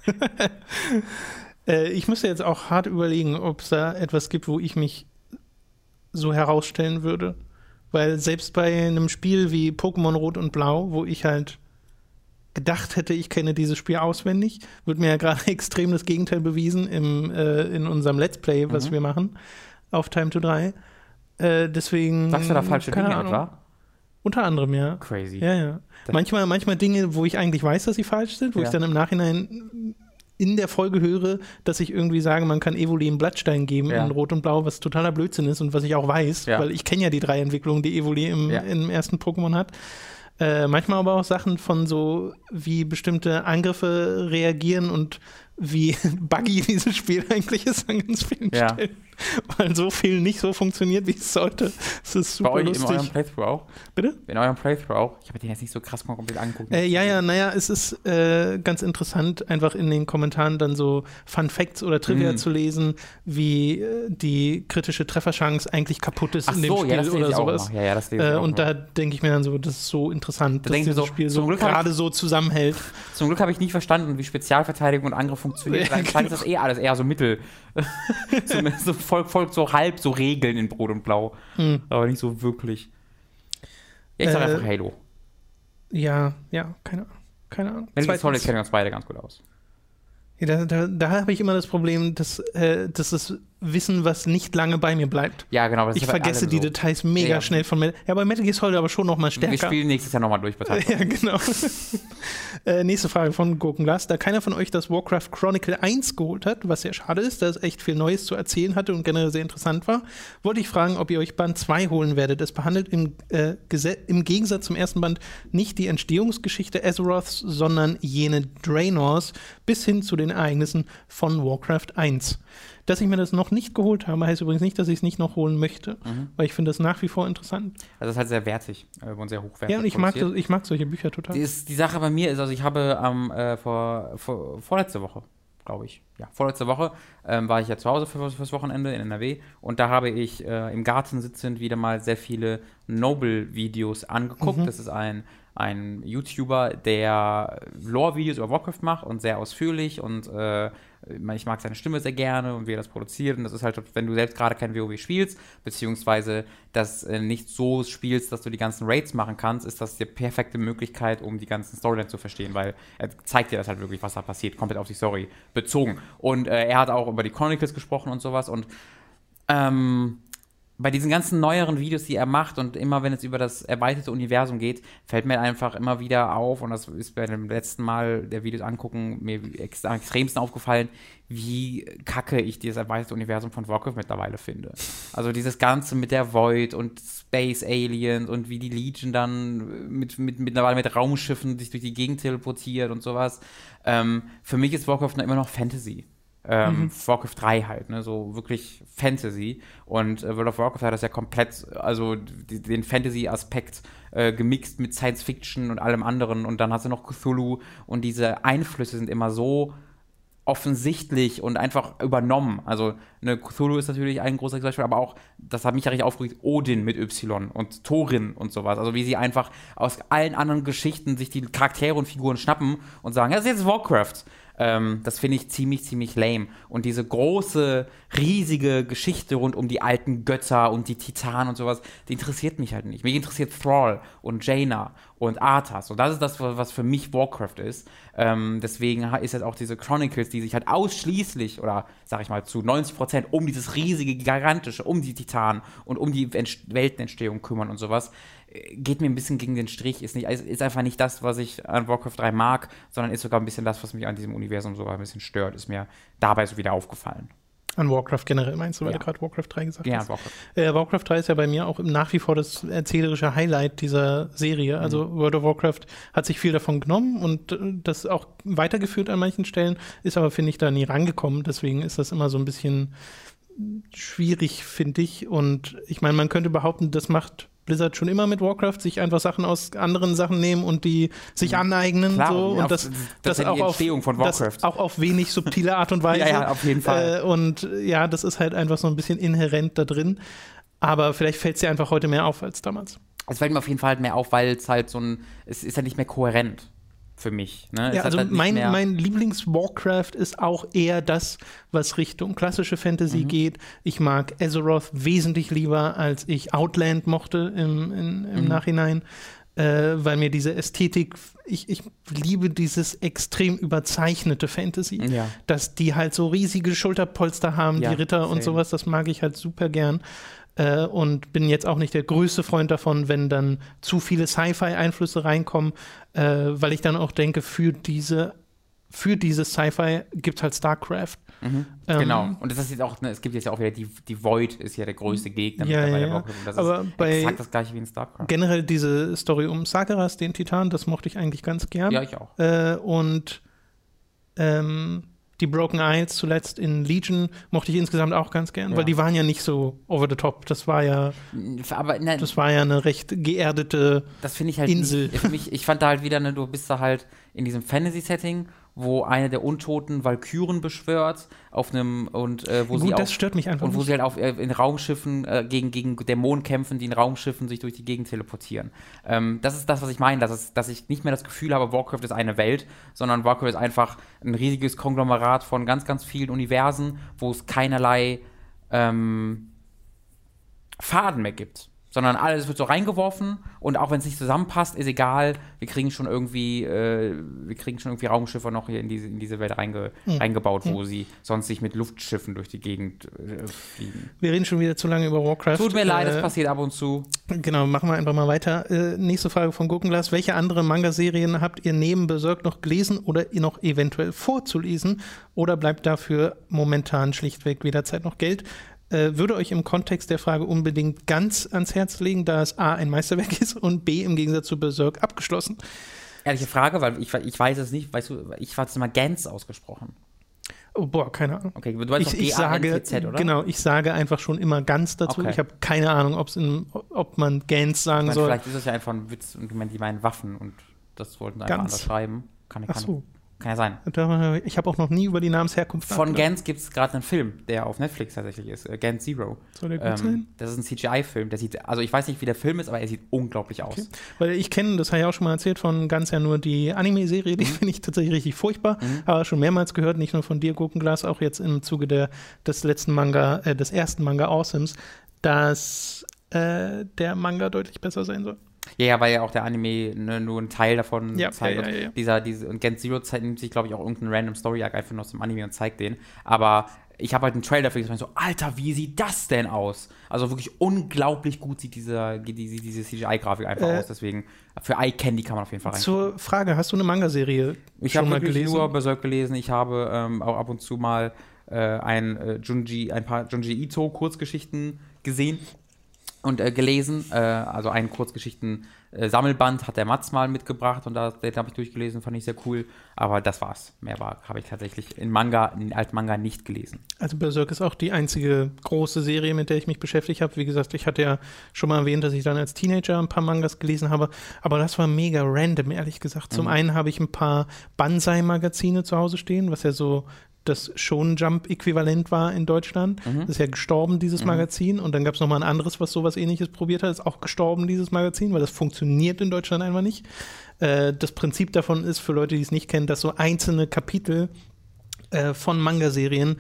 [LAUGHS] äh, ich müsste jetzt auch hart überlegen, ob es da etwas gibt, wo ich mich so herausstellen würde. Weil selbst bei einem Spiel wie Pokémon Rot und Blau, wo ich halt gedacht hätte, ich kenne dieses Spiel auswendig, wird mir ja gerade [LAUGHS] extrem das Gegenteil bewiesen im, äh, in unserem Let's Play, was mhm. wir machen auf Time to 3. Äh, deswegen. Sagst du da falsche Dinge Ahnung. etwa? Unter anderem, ja. Crazy. Ja, ja. manchmal, manchmal Dinge, wo ich eigentlich weiß, dass sie falsch sind, wo ja. ich dann im Nachhinein in der Folge höre, dass ich irgendwie sage, man kann Evoli einen Blattstein geben ja. in Rot und Blau, was totaler Blödsinn ist und was ich auch weiß, ja. weil ich kenne ja die drei Entwicklungen, die Evoli im, im ersten Pokémon hat. Äh, manchmal aber auch Sachen von so, wie bestimmte Angriffe reagieren und wie [LAUGHS] buggy dieses Spiel eigentlich ist an ganz vielen ja. Stellen. Weil so viel nicht so funktioniert, wie es sollte. Es ist super Bei euch lustig. in eurem Playthrough auch? Bitte? In eurem Playthrough auch? Ich habe den jetzt nicht so krass komplett angeguckt. Äh, ja, ja, naja, es ist äh, ganz interessant, einfach in den Kommentaren dann so Fun Facts oder Trivia mm. zu lesen, wie äh, die kritische Trefferchance eigentlich kaputt ist Ach in dem so, Spiel ja, oder sowas. Ja, ja, das äh, und da denke ich mir dann so, das ist so interessant, da dass dieses so, Spiel so gerade so zusammenhält. Zum Glück habe ich nie verstanden, wie Spezialverteidigung und Angriff funktioniert. Dann klang das eh alles eher so mittel. [LAUGHS] so, so folgt folg so halb so Regeln in Brot und Blau. Hm. Aber nicht so wirklich. Ja, ich sag äh, einfach Halo. Ja, ja, keine Ahnung. Keine Ahnung. Metal Solid kennen wir uns beide ganz gut aus. Ja, da, da, da habe ich immer das Problem, dass, äh, dass das Wissen, was nicht lange bei mir bleibt. Ja, genau. ich vergesse die so. Details mega ja. schnell von Metal. Ja, bei Metal Gear Solid aber schon noch mal stärker. Wir spielen nächstes Jahr noch mal durch. [LAUGHS] ja, genau. [LAUGHS] äh, nächste Frage von Gurkenglas. Da keiner von euch das Warcraft Chronicle 1 geholt hat, was sehr schade ist, da es echt viel Neues zu erzählen hatte und generell sehr interessant war, wollte ich fragen, ob ihr euch Band 2 holen werdet. Es behandelt im, äh, im Gegensatz zum ersten Band nicht die Entstehungsgeschichte Azeroths, sondern jene Draenors bis hin zu den Ereignissen von Warcraft 1. Dass ich mir das noch nicht geholt habe, heißt übrigens nicht, dass ich es nicht noch holen möchte, mhm. weil ich finde das nach wie vor interessant. Also es ist halt sehr wertig äh, und sehr hochwertig. Ja, und ich mag, das, ich mag solche Bücher total. Die, ist, die Sache bei mir ist, also ich habe ähm, äh, vor, vor, vorletzte Woche, glaube ich, ja, vorletzte Woche ähm, war ich ja zu Hause für, fürs Wochenende in NRW und da habe ich äh, im Garten sitzend wieder mal sehr viele Noble-Videos angeguckt. Mhm. Das ist ein ein YouTuber, der Lore-Videos über Warcraft macht und sehr ausführlich und äh, ich mag seine Stimme sehr gerne und wie er das produziert und das ist halt, wenn du selbst gerade kein WoW spielst, beziehungsweise das äh, nicht so spielst, dass du die ganzen Raids machen kannst, ist das die perfekte Möglichkeit, um die ganzen Storylines zu verstehen, weil er zeigt dir das halt wirklich, was da passiert, komplett auf die Story bezogen. Und äh, er hat auch über die Chronicles gesprochen und sowas und ähm, bei diesen ganzen neueren Videos, die er macht und immer wenn es über das erweiterte Universum geht, fällt mir einfach immer wieder auf und das ist bei dem letzten Mal der Videos angucken mir extremsten aufgefallen, wie kacke ich dieses erweiterte Universum von Warcraft mittlerweile finde. Also dieses Ganze mit der Void und Space Aliens und wie die Legion dann mit, mit, mittlerweile mit Raumschiffen sich durch die Gegend teleportiert und sowas. Ähm, für mich ist Warcraft immer noch Fantasy ähm, mhm. Warcraft 3 halt, ne, so wirklich Fantasy. Und äh, World of Warcraft hat das ja komplett, also die, den Fantasy-Aspekt äh, gemixt mit Science Fiction und allem anderen. Und dann hast du noch Cthulhu und diese Einflüsse sind immer so offensichtlich und einfach übernommen. Also eine Cthulhu ist natürlich ein großer Beispiel, aber auch, das hat mich ja richtig aufgeregt, Odin mit Y und Thorin und sowas. Also wie sie einfach aus allen anderen Geschichten sich die Charaktere und Figuren schnappen und sagen, ja, das ist jetzt Warcraft. Ähm, das finde ich ziemlich, ziemlich lame. Und diese große, riesige Geschichte rund um die alten Götter und die Titanen und sowas, die interessiert mich halt nicht. Mich interessiert Thrall und Jaina und Arthas. Und das ist das, was für mich Warcraft ist. Ähm, deswegen ist jetzt auch diese Chronicles, die sich halt ausschließlich oder sag ich mal zu 90 Prozent um dieses riesige, gigantische, um die Titanen und um die Weltenentstehung kümmern und sowas geht mir ein bisschen gegen den Strich, ist, nicht, ist einfach nicht das, was ich an Warcraft 3 mag, sondern ist sogar ein bisschen das, was mich an diesem Universum sogar ein bisschen stört, ist mir dabei so wieder aufgefallen. An Warcraft generell meinst du, weil ja. du gerade Warcraft 3 gesagt ja, hast? Ja, Warcraft. Äh, Warcraft 3 ist ja bei mir auch nach wie vor das erzählerische Highlight dieser Serie. Also mhm. World of Warcraft hat sich viel davon genommen und äh, das auch weitergeführt an manchen Stellen, ist aber, finde ich, da nie rangekommen. Deswegen ist das immer so ein bisschen schwierig, finde ich. Und ich meine, man könnte behaupten, das macht Blizzard schon immer mit Warcraft, sich einfach Sachen aus anderen Sachen nehmen und die sich mhm. aneignen. Klar, so. Und das, das, das, auch auf, das, auch auf wenig subtile Art und Weise. [LAUGHS] ja, ja, auf jeden Fall. Äh, und ja, das ist halt einfach so ein bisschen inhärent da drin. Aber vielleicht fällt es dir einfach heute mehr auf als damals. Es fällt mir auf jeden Fall halt mehr auf, weil es halt so ein, es ist ja nicht mehr kohärent für mich. Ne? Ja, also halt mein, mein Lieblings-Warcraft ist auch eher das, was Richtung klassische Fantasy mhm. geht. Ich mag Azeroth wesentlich lieber, als ich Outland mochte im, in, im mhm. Nachhinein, äh, weil mir diese Ästhetik, ich, ich liebe dieses extrem überzeichnete Fantasy, ja. dass die halt so riesige Schulterpolster haben, ja, die Ritter same. und sowas, das mag ich halt super gern äh, und bin jetzt auch nicht der größte Freund davon, wenn dann zu viele Sci-Fi-Einflüsse reinkommen, äh, weil ich dann auch denke, für diese für dieses Sci-Fi gibt es halt StarCraft. Mhm, ähm, genau. Und das ist jetzt auch, ne, es gibt jetzt ja auch wieder die, die Void ist ja der größte Gegner ja, ja. Das Aber ist bei exakt das gleiche wie in StarCraft. Generell diese Story um Sakaras, den Titan, das mochte ich eigentlich ganz gern. Ja, ich auch. Äh, und ähm, die Broken Isles zuletzt in Legion mochte ich insgesamt auch ganz gern, ja. weil die waren ja nicht so over the top. Das war ja, aber ne, das war ja eine recht geerdete das finde ich halt Insel. Nicht, mich, ich fand da halt wieder, ne, du bist da halt in diesem Fantasy-Setting wo eine der Untoten Valkyren beschwört auf einem und äh, wo Gut, sie das stört mich einfach und wo nicht. sie halt auf, äh, in Raumschiffen äh, gegen, gegen Dämonen kämpfen, die in Raumschiffen sich durch die Gegend teleportieren. Ähm, das ist das, was ich meine, dass, dass ich nicht mehr das Gefühl habe, Warcraft ist eine Welt, sondern Warcraft ist einfach ein riesiges Konglomerat von ganz, ganz vielen Universen, wo es keinerlei ähm, Faden mehr gibt sondern alles wird so reingeworfen und auch wenn es nicht zusammenpasst, ist egal, wir kriegen schon irgendwie, äh, wir kriegen schon irgendwie Raumschiffe noch hier in diese, in diese Welt reinge, mhm. reingebaut, wo mhm. sie sonst sich mit Luftschiffen durch die Gegend äh, fliegen. Wir reden schon wieder zu lange über Warcraft. Tut mir leid, das äh, passiert ab und zu. Genau, machen wir einfach mal weiter. Äh, nächste Frage von Gurkenglas. Welche andere Manga-Serien habt ihr neben Berserk noch gelesen oder ihr noch eventuell vorzulesen? Oder bleibt dafür momentan schlichtweg weder Zeit noch Geld? Äh, würde euch im Kontext der Frage unbedingt ganz ans Herz legen, da es A ein Meisterwerk ist und B im Gegensatz zu Berserk abgeschlossen. Ehrliche Frage, weil ich, ich weiß es nicht, weißt du, ich hatte es immer Gans ausgesprochen. Oh, boah, keine Ahnung. Okay, du ich, ich sage, oder? Genau, ich sage einfach schon immer ganz dazu. Okay. Ich habe keine Ahnung, in, ob man Gans sagen ich mein, soll. Vielleicht ist es ja einfach ein Witz und die meinen Waffen und das wollten sie einfach anders schreiben. Kann, kann, Ach so. Kann ja sein. Ich habe auch noch nie über die Namensherkunft Von Gans gibt es gerade einen Film, der auf Netflix tatsächlich ist. Äh, Gans Zero. Soll der gut ähm, sein? Das ist ein CGI-Film. Der sieht, also ich weiß nicht, wie der Film ist, aber er sieht unglaublich aus. Okay. Weil ich kenne, das habe ich auch schon mal erzählt, von Gans ja nur die Anime-Serie, die mhm. finde ich tatsächlich richtig furchtbar. Mhm. Aber schon mehrmals gehört, nicht nur von dir, Gurkenglas, auch jetzt im Zuge der, des letzten Manga, äh, des ersten Manga Awesomes, dass äh, der Manga deutlich besser sein soll. Ja, ja, weil ja auch der Anime ne, nur ein Teil davon ja, zeigt. Ja, ja, ja, Dieser, diese, und Gen Zero nimmt sich, glaube ich, auch irgendeinen random Story Arc einfach nur aus dem Anime und zeigt den. Aber ich habe halt einen Trailer dafür gesehen, so, Alter, wie sieht das denn aus? Also wirklich unglaublich gut sieht diese, diese, diese CGI-Grafik einfach äh, aus. Deswegen, für Eye Candy kann man auf jeden Fall rein. Zur Frage, hast du eine Manga-Serie Ich habe mal gelesen? nur Berserk gelesen. Ich habe ähm, auch ab und zu mal äh, ein, äh, Junji, ein paar Junji Ito-Kurzgeschichten gesehen und äh, gelesen. Äh, also einen Kurzgeschichten äh, Sammelband hat der Mats mal mitgebracht und da, den habe ich durchgelesen, fand ich sehr cool. Aber das war's. Mehr war, habe ich tatsächlich in Manga, in Altmanga nicht gelesen. Also Berserk ist auch die einzige große Serie, mit der ich mich beschäftigt habe. Wie gesagt, ich hatte ja schon mal erwähnt, dass ich dann als Teenager ein paar Mangas gelesen habe, aber das war mega random, ehrlich gesagt. Zum mhm. einen habe ich ein paar Banzai-Magazine zu Hause stehen, was ja so das Shonen Jump Äquivalent war in Deutschland. Mhm. Das ist ja gestorben, dieses mhm. Magazin. Und dann gab es nochmal ein anderes, was sowas ähnliches probiert hat, ist auch gestorben, dieses Magazin, weil das funktioniert in Deutschland einfach nicht. Äh, das Prinzip davon ist, für Leute, die es nicht kennen, dass so einzelne Kapitel äh, von Manga-Serien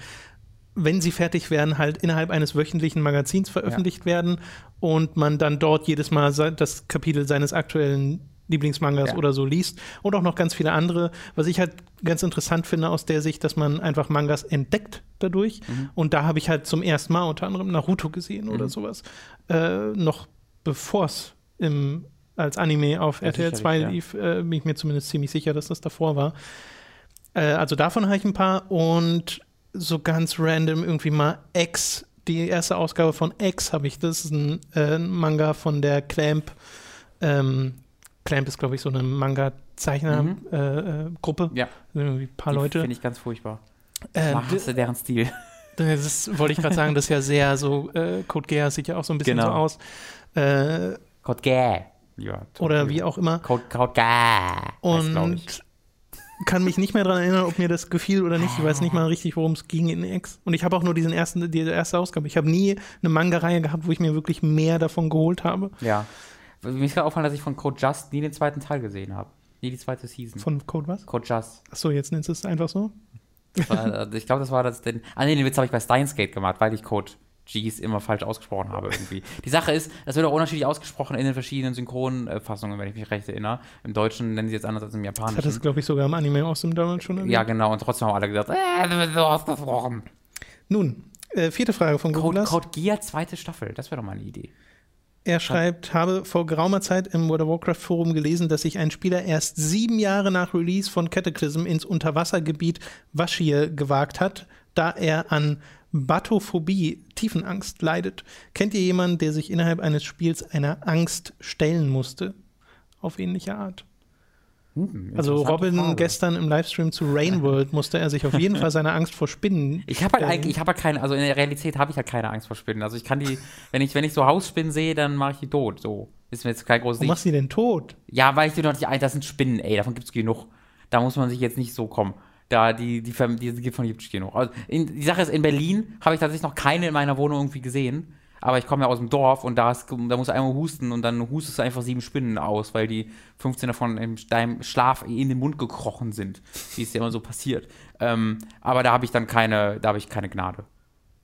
wenn sie fertig werden, halt innerhalb eines wöchentlichen Magazins veröffentlicht ja. werden und man dann dort jedes Mal das Kapitel seines aktuellen Lieblingsmangas ja. oder so liest und auch noch ganz viele andere. Was ich halt ganz interessant finde aus der Sicht, dass man einfach Mangas entdeckt dadurch. Mhm. Und da habe ich halt zum ersten Mal unter anderem Naruto gesehen mhm. oder sowas. Äh, noch bevor es als Anime auf ja, RTL 2 ja. lief, äh, bin ich mir zumindest ziemlich sicher, dass das davor war. Äh, also davon habe ich ein paar und so ganz random irgendwie mal X, die erste Ausgabe von X habe ich. Das ist ein äh, Manga von der Clamp. Ähm, Clamp ist, glaube ich, so eine Manga-Zeichner-Gruppe. Mhm. Äh, ja. Irgendwie ein paar die Leute. Finde ich ganz furchtbar. Äh, ich hasse deren Stil. [LAUGHS] Das wollte ich gerade sagen, das ist ja sehr so, äh, Code Geass sieht ja auch so ein bisschen genau. so aus. Äh, Code Geass. Ja, oder wie auch immer. Code, Code Geass. Und kann mich nicht mehr daran erinnern, ob mir das gefiel oder nicht. Ich weiß nicht mal richtig, worum es ging in X. Und ich habe auch nur diesen ersten, die erste Ausgabe. Ich habe nie eine Manga-Reihe gehabt, wo ich mir wirklich mehr davon geholt habe. Ja. Mir ist gerade aufgefallen, dass ich von Code Just nie den zweiten Teil gesehen habe. Nie die zweite Season. Von Code was? Code Just. Achso, jetzt nennst du es einfach so? War, ich glaube, das war das. Den, ah, nee, den Witz habe ich bei Steins Gate gemacht, weil ich Code Gs immer falsch ausgesprochen habe irgendwie. [LAUGHS] Die Sache ist, das wird auch unterschiedlich ausgesprochen in den verschiedenen Synchronfassungen, wenn ich mich recht erinnere. Im Deutschen nennen sie jetzt anders als im Japanischen. Das hat es, glaube ich, sogar im Anime aus dem damals schon erwähnt. Ja, genau. Und trotzdem haben alle gesagt, äh, das wird so ausgesprochen. Nun, äh, vierte Frage von Code, Code Gear, zweite Staffel. Das wäre doch mal eine Idee. Er schreibt, habe vor geraumer Zeit im World of Warcraft Forum gelesen, dass sich ein Spieler erst sieben Jahre nach Release von Cataclysm ins Unterwassergebiet Vashir gewagt hat, da er an Bathophobie, Tiefenangst, leidet. Kennt ihr jemanden, der sich innerhalb eines Spiels einer Angst stellen musste? Auf ähnliche Art. Hm, also Robin Frage. gestern im Livestream zu Rainworld musste er sich auf jeden Fall seine Angst vor Spinnen. [LAUGHS] Ich habe halt eigentlich, ich habe halt keine, also in der Realität habe ich halt keine Angst vor Spinnen. Also ich kann die, wenn ich, wenn ich so Hausspinnen sehe, dann mache ich die tot. So ist mir jetzt kein großes. Warum machst du die denn tot? Ja, weil ich dir noch nicht ein, das sind Spinnen, ey, davon gibt es genug. Da muss man sich jetzt nicht so kommen. Da die, die, die, die von gibt es genug. Also in, die Sache ist, in Berlin habe ich tatsächlich noch keine in meiner Wohnung irgendwie gesehen. Aber ich komme ja aus dem Dorf und da, ist, da muss einmal husten und dann hustest du einfach sieben Spinnen aus, weil die 15 davon in deinem Schlaf in den Mund gekrochen sind, wie es ja immer so passiert. Ähm, aber da habe ich dann keine, da habe ich keine Gnade.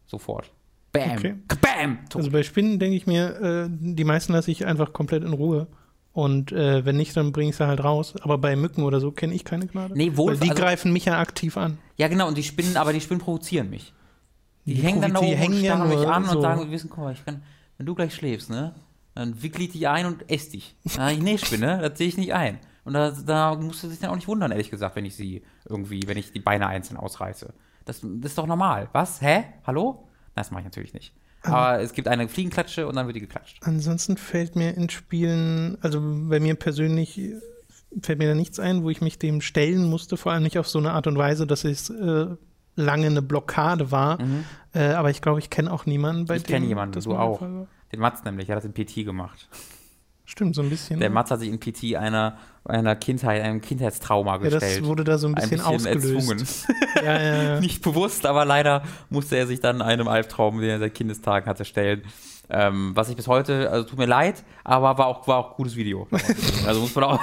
Sofort. Bam. Okay. Bam. Also bei Spinnen denke ich mir, äh, die meisten lasse ich einfach komplett in Ruhe. Und äh, wenn nicht, dann bringe ich sie halt raus. Aber bei Mücken oder so kenne ich keine Gnade. Nee, wohl. Weil die also, greifen mich ja aktiv an. Ja, genau. Und die Spinnen, aber die Spinnen provozieren mich. Die, die hängen dann da oben und starren mich an so. und sagen, wir wissen, guck mal, ich kann, wenn du gleich schläfst, ne, dann wickel ich dich ein und ess dich. Da ich, nee, Spinne, das sehe ich nicht ein. Und da, da musst du dich dann auch nicht wundern, ehrlich gesagt, wenn ich sie irgendwie, wenn ich die Beine einzeln ausreiße. Das, das ist doch normal. Was? Hä? Hallo? Das mache ich natürlich nicht. Aber es gibt eine Fliegenklatsche und dann wird die geklatscht. Ansonsten fällt mir in Spielen, also bei mir persönlich fällt mir da nichts ein, wo ich mich dem stellen musste, vor allem nicht auf so eine Art und Weise, dass ich es äh, lange eine Blockade war. Mhm. Äh, aber ich glaube, ich kenne auch niemanden bei ich dem. Ich kenne jemanden, du auch. Den Mats nämlich, er hat das in PT gemacht. Stimmt, so ein bisschen. Der ne? Mats hat sich in PT einer, einer Kindheit, einem Kindheitstrauma gestellt. Ja, das wurde da so ein bisschen, ein bisschen ausgelöst. [LAUGHS] ja, ja, ja. Nicht bewusst, aber leider musste er sich dann einem Albtraum, den er seit Kindestagen hatte, stellen. Ähm, was ich bis heute, also tut mir leid, aber war auch, war auch ein gutes Video. also muss man auch.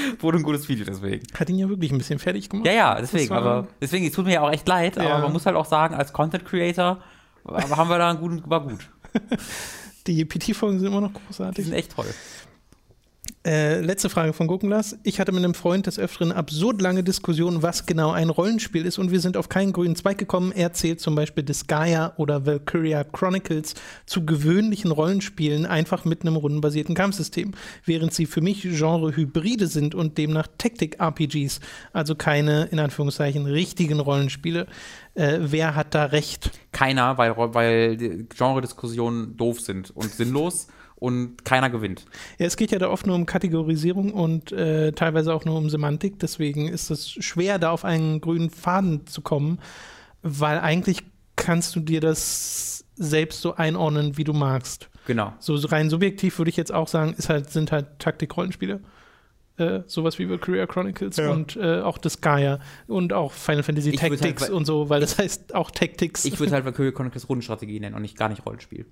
[LAUGHS] Wurde ein gutes Video deswegen. Hat ihn ja wirklich ein bisschen fertig gemacht. Ja, ja, deswegen. Aber deswegen, es tut mir ja auch echt leid, ja. aber man muss halt auch sagen, als Content Creator haben wir da einen guten, war gut. [LAUGHS] Die PT-Folgen sind immer noch großartig. Die sind echt toll. Äh, letzte Frage von Gurkenglas. Ich hatte mit einem Freund des Öfteren absurd lange Diskussionen, was genau ein Rollenspiel ist und wir sind auf keinen grünen Zweig gekommen. Er zählt zum Beispiel Disgaea oder Valkyria Chronicles zu gewöhnlichen Rollenspielen, einfach mit einem rundenbasierten Kampfsystem, während sie für mich Genre-Hybride sind und demnach Tactic-RPGs, also keine, in Anführungszeichen, richtigen Rollenspiele. Äh, wer hat da recht? Keiner, weil, weil Genre-Diskussionen doof sind und sinnlos und keiner gewinnt. Ja, es geht ja da oft nur um Kategorisierung und äh, teilweise auch nur um Semantik. Deswegen ist es schwer, da auf einen grünen Faden zu kommen, weil eigentlich kannst du dir das selbst so einordnen, wie du magst. Genau. So rein subjektiv würde ich jetzt auch sagen, ist halt, sind halt Taktik-Rollenspiele. Äh, sowas wie Valkyria Chronicles ja. und äh, auch das Gaia und auch Final Fantasy halt Tactics halt, und so, weil das heißt auch Tactics. Ich würde halt [LAUGHS] Valkyria Chronicles Rundenstrategie nennen und nicht gar nicht Rollenspiel.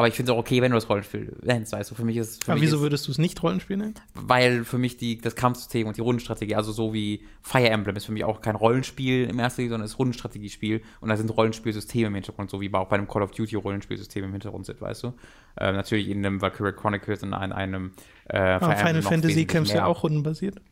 Aber ich finde es auch okay, wenn du das Rollenspiel nennst, weißt du. Für mich ist. Für Aber mich wieso ist, würdest du es nicht Rollenspiel nennen? Weil für mich die, das Kampfsystem und die Rundenstrategie, also so wie Fire Emblem, ist für mich auch kein Rollenspiel im ersten sondern ist Rundenstrategiespiel. Und da sind Rollenspielsysteme im Hintergrund, so wie auch bei einem Call of Duty Rollenspielsystem im Hintergrund sind, weißt du. Ähm, natürlich in einem Valkyrie Chronicles und in einem äh, Fire Aber Final Fantasy kämpfst ja auch rundenbasiert.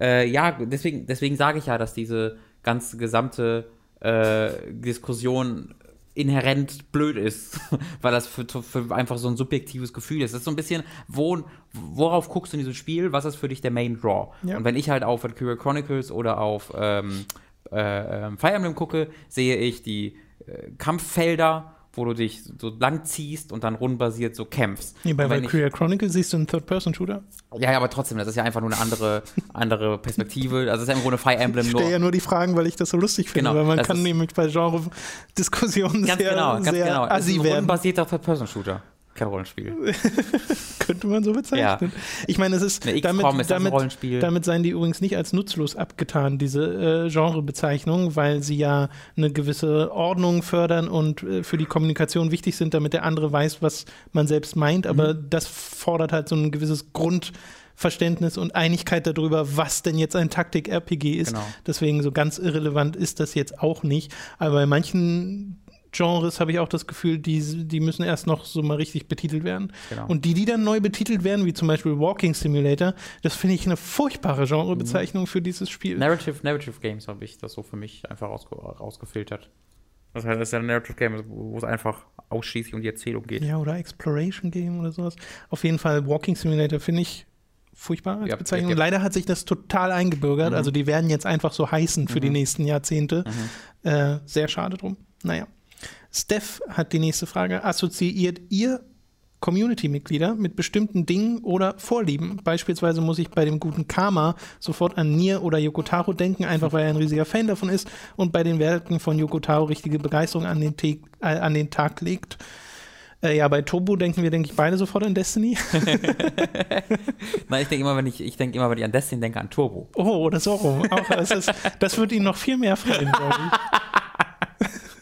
Äh, ja, deswegen, deswegen sage ich ja, dass diese ganze gesamte äh, Diskussion inhärent blöd ist, [LAUGHS] weil das für, für, einfach so ein subjektives Gefühl ist. Das ist so ein bisschen, wo, worauf guckst du in diesem Spiel, was ist für dich der Main Draw? Ja. Und wenn ich halt auf Valkyria Chronicles oder auf ähm, äh, ähm, Fire Emblem gucke, sehe ich die äh, Kampffelder wo du dich so lang ziehst und dann rundenbasiert so kämpfst. Nee, bei Valkyria Chronicle siehst du einen Third-Person-Shooter? Ja, ja, aber trotzdem, das ist ja einfach nur eine andere, [LAUGHS] andere Perspektive. Also das ist ja im Grunde Fire Emblem nur. Ich stelle ja nur die Fragen, weil ich das so lustig finde, genau, weil man kann nämlich bei Genre-Diskussionen sehr, genau, ganz sehr genau. assi werden. rundenbasierter Third-Person-Shooter kein Rollenspiel. [LAUGHS] Könnte man so bezeichnen. Ja. Ich meine, es ist, damit, ist damit, damit seien die übrigens nicht als nutzlos abgetan, diese äh, Genrebezeichnungen, weil sie ja eine gewisse Ordnung fördern und äh, für die Kommunikation wichtig sind, damit der andere weiß, was man selbst meint. Aber mhm. das fordert halt so ein gewisses Grundverständnis und Einigkeit darüber, was denn jetzt ein Taktik-RPG ist. Genau. Deswegen so ganz irrelevant ist das jetzt auch nicht. Aber bei manchen Genres habe ich auch das Gefühl, die, die müssen erst noch so mal richtig betitelt werden. Genau. Und die, die dann neu betitelt werden, wie zum Beispiel Walking Simulator, das finde ich eine furchtbare Genrebezeichnung mhm. für dieses Spiel. Narrative, Narrative Games habe ich das so für mich einfach rausge rausgefiltert. Das ist ja ein Narrative Game, wo es einfach ausschließlich um die Erzählung geht. Ja, oder Exploration Game oder sowas. Auf jeden Fall Walking Simulator finde ich furchtbar als ja, Bezeichnung. Ja, ja. Leider hat sich das total eingebürgert. Mhm. Also die werden jetzt einfach so heißen für mhm. die nächsten Jahrzehnte. Mhm. Äh, sehr schade drum. Naja. Steph hat die nächste Frage. Assoziiert ihr Community-Mitglieder mit bestimmten Dingen oder Vorlieben. Beispielsweise muss ich bei dem guten Karma sofort an Nier oder Yokotaro denken, einfach weil er ein riesiger Fan davon ist und bei den Werken von Yokotaro richtige Begeisterung an den, äh, an den Tag legt. Äh, ja, bei Tobu denken wir, denke ich, beide sofort an Destiny. [LAUGHS] Nein, ich denke immer, wenn ich, ich denke immer, wenn ich an Destiny denke, an Turbo. Oh, das auch. auch das, ist, das wird ihn noch viel mehr freuen, glaube ich. [LAUGHS]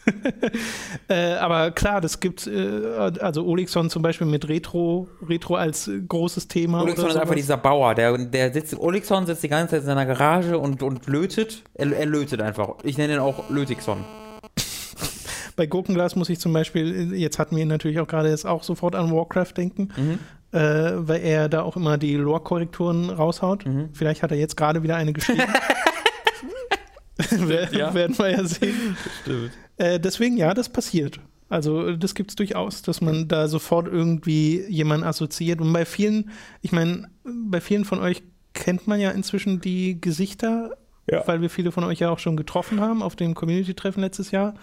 [LAUGHS] äh, aber klar, das gibt, äh, also Olixon zum Beispiel mit Retro, Retro als großes Thema. Olixon ist einfach dieser Bauer, der, der sitzt, Olixon sitzt die ganze Zeit in seiner Garage und, und lötet. Er, er lötet einfach. Ich nenne ihn auch Lötixon. Bei Gurkenglas muss ich zum Beispiel, jetzt hatten wir natürlich auch gerade jetzt auch sofort an Warcraft denken. Mhm. Äh, weil er da auch immer die Lore-Korrekturen raushaut. Mhm. Vielleicht hat er jetzt gerade wieder eine geschrieben. [LAUGHS] [LAUGHS] ja. Werden wir ja sehen. Stimmt. Äh, deswegen, ja, das passiert. Also das gibt es durchaus, dass man da sofort irgendwie jemanden assoziiert. Und bei vielen, ich meine, bei vielen von euch kennt man ja inzwischen die Gesichter, ja. weil wir viele von euch ja auch schon getroffen haben auf dem Community-Treffen letztes Jahr.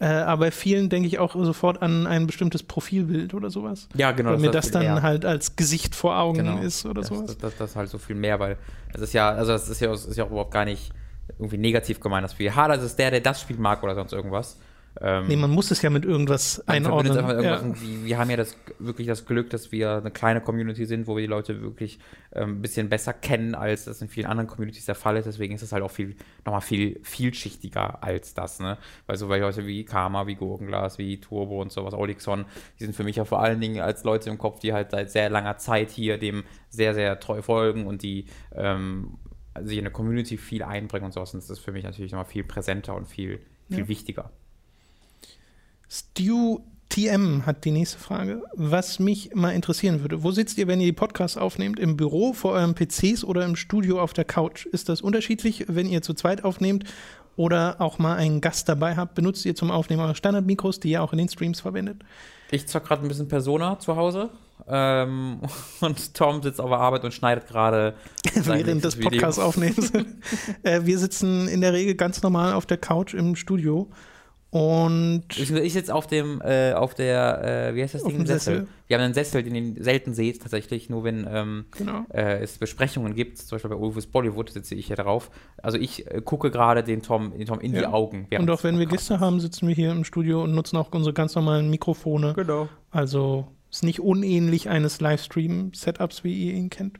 Äh, aber bei vielen denke ich auch sofort an ein bestimmtes Profilbild oder sowas. Ja, genau. Weil mir das, das dann eher. halt als Gesicht vor Augen genau. ist oder das, sowas. Das, das, das, halt so viel mehr, weil es ist ja, also das ist ja, das ist ja auch überhaupt gar nicht irgendwie negativ gemeint, dass wir, ha, das ist der, der das Spiel mag oder sonst irgendwas. Ähm, nee, man muss es ja mit irgendwas einordnen. Irgendwas ja. wir, wir haben ja das, wirklich das Glück, dass wir eine kleine Community sind, wo wir die Leute wirklich ähm, ein bisschen besser kennen, als das in vielen anderen Communities der Fall ist. Deswegen ist es halt auch viel, nochmal viel vielschichtiger als das, ne? Weil so welche Leute wie Karma, wie Gurkenglas, wie Turbo und sowas, Olixon, die sind für mich ja vor allen Dingen als Leute im Kopf, die halt seit sehr langer Zeit hier dem sehr, sehr treu folgen und die ähm, sich in der Community viel einbringen und sowas. Und das ist für mich natürlich nochmal viel präsenter und viel, viel ja. wichtiger. Stu TM hat die nächste Frage. Was mich mal interessieren würde, wo sitzt ihr, wenn ihr die Podcasts aufnehmt? Im Büro, vor eurem PCs oder im Studio auf der Couch? Ist das unterschiedlich, wenn ihr zu zweit aufnehmt oder auch mal einen Gast dabei habt? Benutzt ihr zum Aufnehmen eure Standardmikros, die ihr auch in den Streams verwendet? Ich zock gerade ein bisschen Persona zu Hause. Ähm, [LAUGHS] und Tom sitzt auf der Arbeit und schneidet gerade [LAUGHS] während des Podcasts aufnehmens. [LAUGHS] äh, wir sitzen in der Regel ganz normal auf der Couch im Studio und ich, ich sitze auf dem, äh, auf der, äh, wie heißt das Ding? Sessel. Sessel. Wir haben einen Sessel, den ihr selten seht, tatsächlich, nur wenn ähm, genau. äh, es Besprechungen gibt, zum Beispiel bei Ulfus Bollywood sitze ich hier drauf. Also ich äh, gucke gerade den Tom, den Tom in ja. die Augen. Und auch wenn wir Gäste haben, sitzen wir hier im Studio und nutzen auch unsere ganz normalen Mikrofone. Genau. Also ist nicht unähnlich eines Livestream-Setups, wie ihr ihn kennt.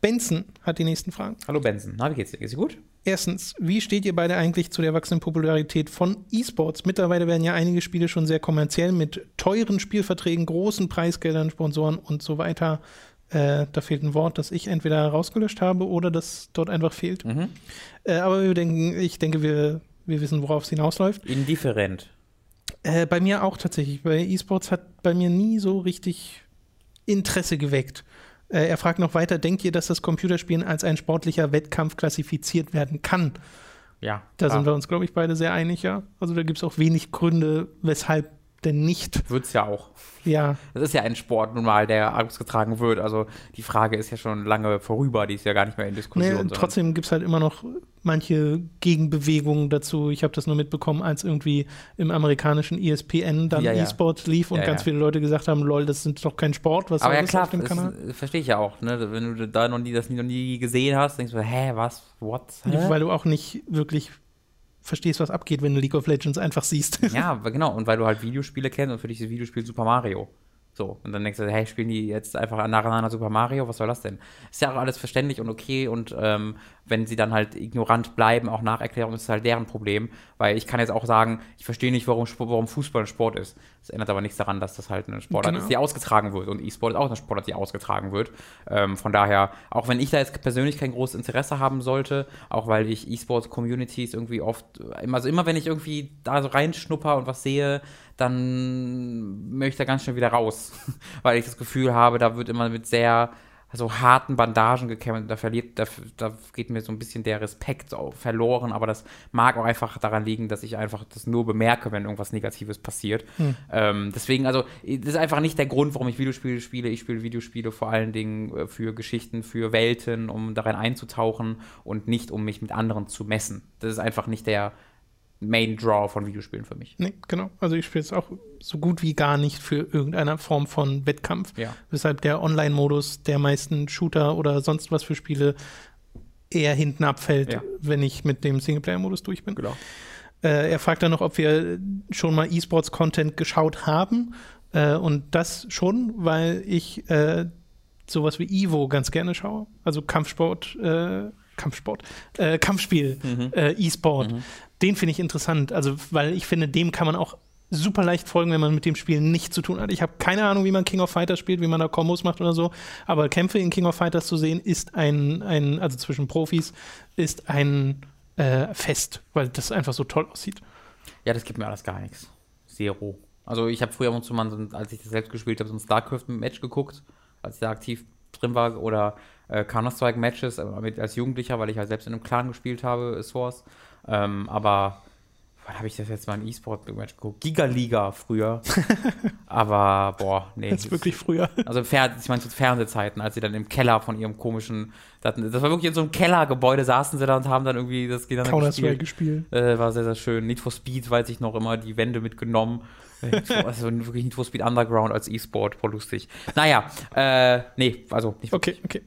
Benson hat die nächsten Fragen. Hallo Benson, na, wie geht's dir? Geht's dir gut? Erstens, wie steht ihr beide eigentlich zu der wachsenden Popularität von E-Sports? Mittlerweile werden ja einige Spiele schon sehr kommerziell mit teuren Spielverträgen, großen Preisgeldern, Sponsoren und so weiter. Äh, da fehlt ein Wort, das ich entweder rausgelöscht habe oder das dort einfach fehlt. Mhm. Äh, aber wir denken, ich denke, wir, wir wissen, worauf es hinausläuft. Indifferent. Äh, bei mir auch tatsächlich. Bei E-Sports hat bei mir nie so richtig Interesse geweckt. Äh, er fragt noch weiter, denkt ihr, dass das Computerspielen als ein sportlicher Wettkampf klassifiziert werden kann? Ja. Da klar. sind wir uns, glaube ich, beide sehr einig, ja. Also da gibt es auch wenig Gründe, weshalb denn nicht. Wird es ja auch. Ja. Das ist ja ein Sport nun mal, der ausgetragen wird. Also die Frage ist ja schon lange vorüber, die ist ja gar nicht mehr in Diskussion. Nee, trotzdem gibt es halt immer noch manche Gegenbewegungen dazu. Ich habe das nur mitbekommen, als irgendwie im amerikanischen ESPN dann ja, ja. E-Sport lief und ja, ganz viele Leute gesagt haben, lol, das sind doch kein Sport, was Aber ja klar, auf dem Kanal? verstehe ich ja auch. Ne? Wenn du da noch nie das noch nie gesehen hast, denkst du, hä, was, what? Hä? Weil du auch nicht wirklich verstehst, was abgeht, wenn du League of Legends einfach siehst. [LAUGHS] Ja, genau. Und weil du halt Videospiele kennst und für dich ist Videospiel Super Mario. So, und dann denkst du, hey, spielen die jetzt einfach nacheinander Super Mario? Was soll das denn? Ist ja auch alles verständlich und okay und ähm, wenn sie dann halt ignorant bleiben, auch nach Erklärung, ist es halt deren Problem. Weil ich kann jetzt auch sagen, ich verstehe nicht, warum, warum Fußball ein Sport ist. Das ändert aber nichts daran, dass das halt eine Sportart genau. ist, die ausgetragen wird. Und E-Sport ist auch eine Sportart, die ausgetragen wird. Ähm, von daher, auch wenn ich da jetzt persönlich kein großes Interesse haben sollte, auch weil ich E-Sport-Communities irgendwie oft, also immer wenn ich irgendwie da so reinschnupper und was sehe, dann möchte ich da ganz schnell wieder raus, [LAUGHS] weil ich das Gefühl habe, da wird immer mit sehr so harten Bandagen gekämpft. Da verliert, da, da geht mir so ein bisschen der Respekt verloren, aber das mag auch einfach daran liegen, dass ich einfach das nur bemerke, wenn irgendwas Negatives passiert. Hm. Ähm, deswegen, also, das ist einfach nicht der Grund, warum ich Videospiele spiele. Ich spiele Videospiele vor allen Dingen äh, für Geschichten, für Welten, um darin einzutauchen und nicht, um mich mit anderen zu messen. Das ist einfach nicht der, Main Draw von Videospielen für mich. Nee, genau. Also ich spiele es auch so gut wie gar nicht für irgendeine Form von Wettkampf. Ja. Weshalb der Online-Modus der meisten Shooter oder sonst was für Spiele eher hinten abfällt, ja. wenn ich mit dem Singleplayer-Modus durch bin. Genau. Äh, er fragt dann noch, ob wir schon mal E-Sports-Content geschaut haben. Äh, und das schon, weil ich äh, sowas wie Evo ganz gerne schaue. Also Kampfsport. Äh, Kampfsport, äh, Kampfspiel, mhm. äh, E-Sport. Mhm den finde ich interessant. Also, weil ich finde, dem kann man auch super leicht folgen, wenn man mit dem Spiel nichts zu tun hat. Ich habe keine Ahnung, wie man King of Fighters spielt, wie man da Kombos macht oder so, aber Kämpfe in King of Fighters zu sehen, ist ein, ein also zwischen Profis, ist ein äh, Fest, weil das einfach so toll aussieht. Ja, das gibt mir alles gar nichts. Zero. Also ich habe früher und zu mal, als ich das selbst gespielt habe, so ein StarCraft-Match geguckt, als ich da aktiv drin war, oder äh, Counter-Strike-Matches als Jugendlicher, weil ich halt selbst in einem Clan gespielt habe, Source. Ähm, aber wann habe ich das jetzt mal in E-Sport-Match geguckt? Giga-Liga früher. [LAUGHS] aber, boah, nee. Das ist wirklich früher. Also, ich meine, zu Fernsehzeiten, als sie dann im Keller von ihrem komischen. Das war wirklich in so einem Kellergebäude, saßen sie da und haben dann irgendwie das Counter-Strike gespielt. Äh, war sehr, sehr schön. Need for Speed, weiß ich noch immer, die Wände mitgenommen. also wirklich Need for Speed Underground als E-Sport, voll lustig. Naja, äh, nee, also nicht wirklich. Okay, okay.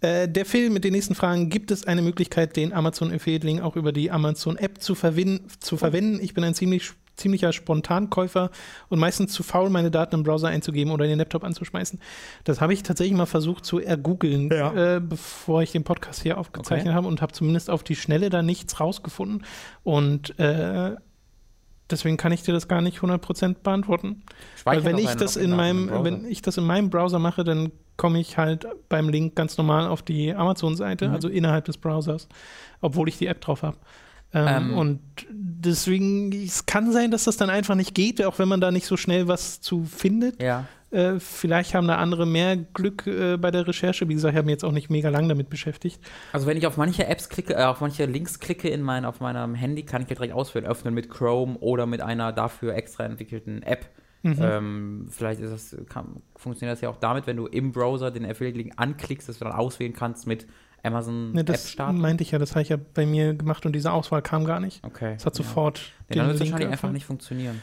Äh, der Film mit den nächsten Fragen, gibt es eine Möglichkeit, den Amazon Affiliate Link auch über die Amazon App zu, zu verwenden? Ich bin ein ziemlich ziemlicher Spontankäufer und meistens zu faul, meine Daten im Browser einzugeben oder in den Laptop anzuschmeißen. Das habe ich tatsächlich mal versucht zu ergoogeln, ja. äh, bevor ich den Podcast hier aufgezeichnet okay. habe und habe zumindest auf die Schnelle da nichts rausgefunden. Und äh, deswegen kann ich dir das gar nicht 100% beantworten. Weil wenn ich das in meinem, wenn ich das in meinem Browser mache, dann komme ich halt beim Link ganz normal auf die Amazon-Seite, mhm. also innerhalb des Browsers, obwohl ich die App drauf habe. Ähm, ähm. Und deswegen, es kann sein, dass das dann einfach nicht geht, auch wenn man da nicht so schnell was zu findet. Ja. Äh, vielleicht haben da andere mehr Glück äh, bei der Recherche. Wie gesagt, ich habe mich jetzt auch nicht mega lang damit beschäftigt. Also wenn ich auf manche Apps klicke, äh, auf manche Links klicke in mein, auf meinem Handy, kann ich ja direkt auswählen, öffnen mit Chrome oder mit einer dafür extra entwickelten App. Mhm. Ähm, vielleicht ist das, kann, funktioniert das ja auch damit, wenn du im Browser den Affiliate-Link anklickst, dass du dann auswählen kannst mit Amazon ne, das App starten. meinte ich ja, das habe ich ja bei mir gemacht und diese Auswahl kam gar nicht. Okay. Es hat ja. sofort. Ja, dann wird es wahrscheinlich einfach nicht funktionieren.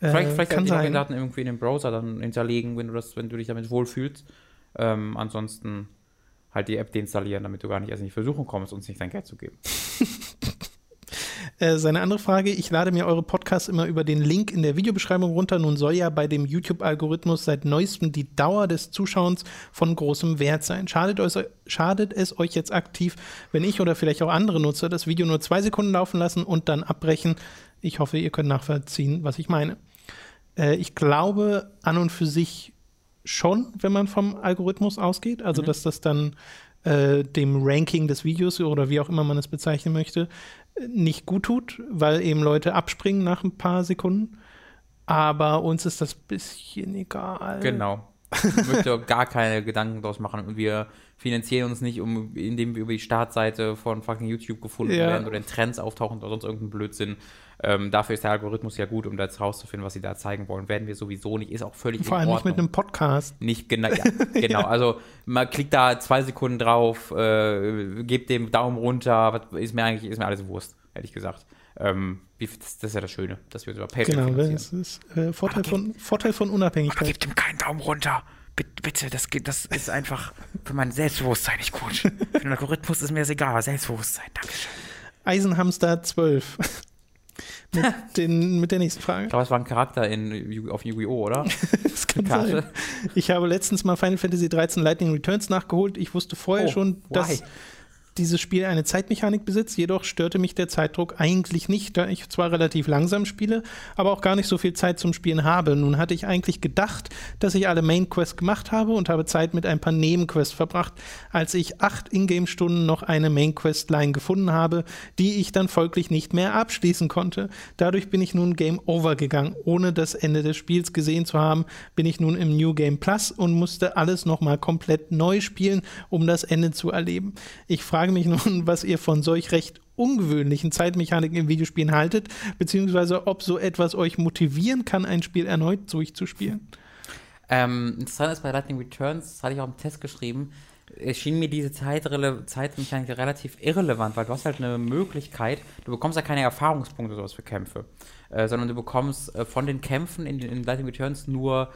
Äh, vielleicht vielleicht kann die Login-Daten irgendwie in den Browser dann hinterlegen, wenn du das, wenn du dich damit wohlfühlst. Ähm, ansonsten halt die App deinstallieren, damit du gar nicht erst in die Versuchung kommst, uns nicht dein Geld zu geben. [LAUGHS] Äh, seine andere Frage, ich lade mir eure Podcasts immer über den Link in der Videobeschreibung runter. Nun soll ja bei dem YouTube-Algorithmus seit neuestem die Dauer des Zuschauens von großem Wert sein. Schadet, euch, schadet es euch jetzt aktiv, wenn ich oder vielleicht auch andere Nutzer das Video nur zwei Sekunden laufen lassen und dann abbrechen? Ich hoffe, ihr könnt nachvollziehen, was ich meine. Äh, ich glaube an und für sich schon, wenn man vom Algorithmus ausgeht, also mhm. dass das dann äh, dem Ranking des Videos oder wie auch immer man es bezeichnen möchte, nicht gut tut, weil eben Leute abspringen nach ein paar Sekunden. Aber uns ist das bisschen egal. Genau. [LAUGHS] Ich möchte gar keine Gedanken daraus machen und wir finanzieren uns nicht, um, indem wir über die Startseite von fucking YouTube gefunden ja. werden oder in Trends auftauchen oder sonst irgendein Blödsinn. Ähm, dafür ist der Algorithmus ja gut, um da jetzt rauszufinden, was sie da zeigen wollen. Werden wir sowieso nicht, ist auch völlig Vor allem nicht mit einem Podcast. Nicht genau, [LAUGHS] ja, genau. Also man klickt da zwei Sekunden drauf, äh, gebt dem Daumen runter, ist mir eigentlich, ist mir alles Wurst, ehrlich gesagt. Ähm, das, das, ist ja das Schöne, dass wir über PayPal Genau, das ist äh, Vorteil, aber von, Vorteil von Unabhängigkeit. Aber gebt ihm keinen Daumen runter. Bitte, das, das ist einfach für mein Selbstbewusstsein nicht gut. für den Algorithmus ist mir das egal, aber Selbstbewusstsein, Dankeschön. Eisenhamster 12. [LAUGHS] mit, den, mit der nächsten Frage. Ich glaube, es war ein Charakter in, auf Yu-Gi-Oh!, oder? [LAUGHS] das kann sein. Ich habe letztens mal Final Fantasy 13 Lightning Returns nachgeholt. Ich wusste vorher oh, schon, dass, why? Dieses Spiel eine Zeitmechanik besitzt, jedoch störte mich der Zeitdruck eigentlich nicht, da ich zwar relativ langsam spiele, aber auch gar nicht so viel Zeit zum Spielen habe. Nun hatte ich eigentlich gedacht, dass ich alle Main Quests gemacht habe und habe Zeit mit ein paar Nebenquests verbracht, als ich acht Ingame-Stunden noch eine Main Quest-Line gefunden habe, die ich dann folglich nicht mehr abschließen konnte. Dadurch bin ich nun Game Over gegangen. Ohne das Ende des Spiels gesehen zu haben, bin ich nun im New Game Plus und musste alles nochmal komplett neu spielen, um das Ende zu erleben. Ich frage frage mich nun, was ihr von solch recht ungewöhnlichen Zeitmechaniken in Videospielen haltet, beziehungsweise ob so etwas euch motivieren kann, ein Spiel erneut durchzuspielen. Ähm, interessant ist bei Lightning Returns, das hatte ich auch im Test geschrieben, es schien mir diese Zeitmechanik relativ irrelevant, weil du hast halt eine Möglichkeit, du bekommst ja keine Erfahrungspunkte sowas für Kämpfe, äh, sondern du bekommst äh, von den Kämpfen in, in Lightning Returns nur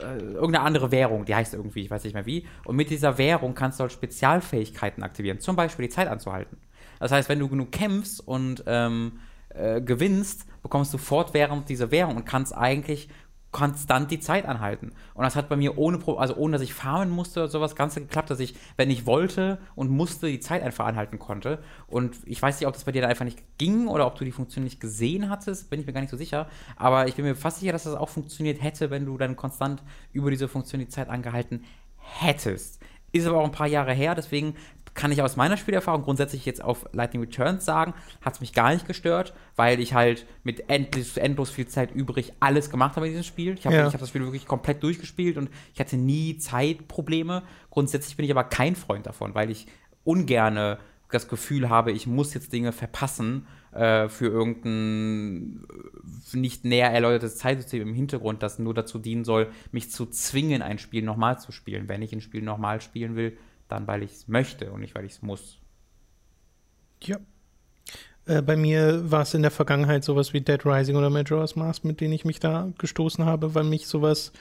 äh, irgendeine andere Währung, die heißt irgendwie, ich weiß nicht mehr wie. Und mit dieser Währung kannst du halt Spezialfähigkeiten aktivieren, zum Beispiel die Zeit anzuhalten. Das heißt, wenn du genug kämpfst und ähm, äh, gewinnst, bekommst du fortwährend diese Währung und kannst eigentlich konstant die Zeit anhalten. Und das hat bei mir ohne, also ohne dass ich farmen musste oder sowas Ganze geklappt, dass ich, wenn ich wollte und musste, die Zeit einfach anhalten konnte. Und ich weiß nicht, ob das bei dir da einfach nicht ging oder ob du die Funktion nicht gesehen hattest, bin ich mir gar nicht so sicher. Aber ich bin mir fast sicher, dass das auch funktioniert hätte, wenn du dann konstant über diese Funktion die Zeit angehalten hättest. Ist aber auch ein paar Jahre her, deswegen kann ich aus meiner Spielerfahrung grundsätzlich jetzt auf Lightning Returns sagen, hat es mich gar nicht gestört, weil ich halt mit endlos, endlos viel Zeit übrig alles gemacht habe in diesem Spiel. Ich habe ja. hab das Spiel wirklich komplett durchgespielt und ich hatte nie Zeitprobleme. Grundsätzlich bin ich aber kein Freund davon, weil ich ungerne das Gefühl habe, ich muss jetzt Dinge verpassen äh, für irgendein äh, nicht näher erläutertes Zeitsystem im Hintergrund, das nur dazu dienen soll, mich zu zwingen, ein Spiel nochmal zu spielen. Wenn ich ein Spiel nochmal spielen will, dann weil ich es möchte und nicht weil ich es muss. Ja. Äh, bei mir war es in der Vergangenheit sowas wie Dead Rising oder Majora's Mask, mit denen ich mich da gestoßen habe, weil mich sowas,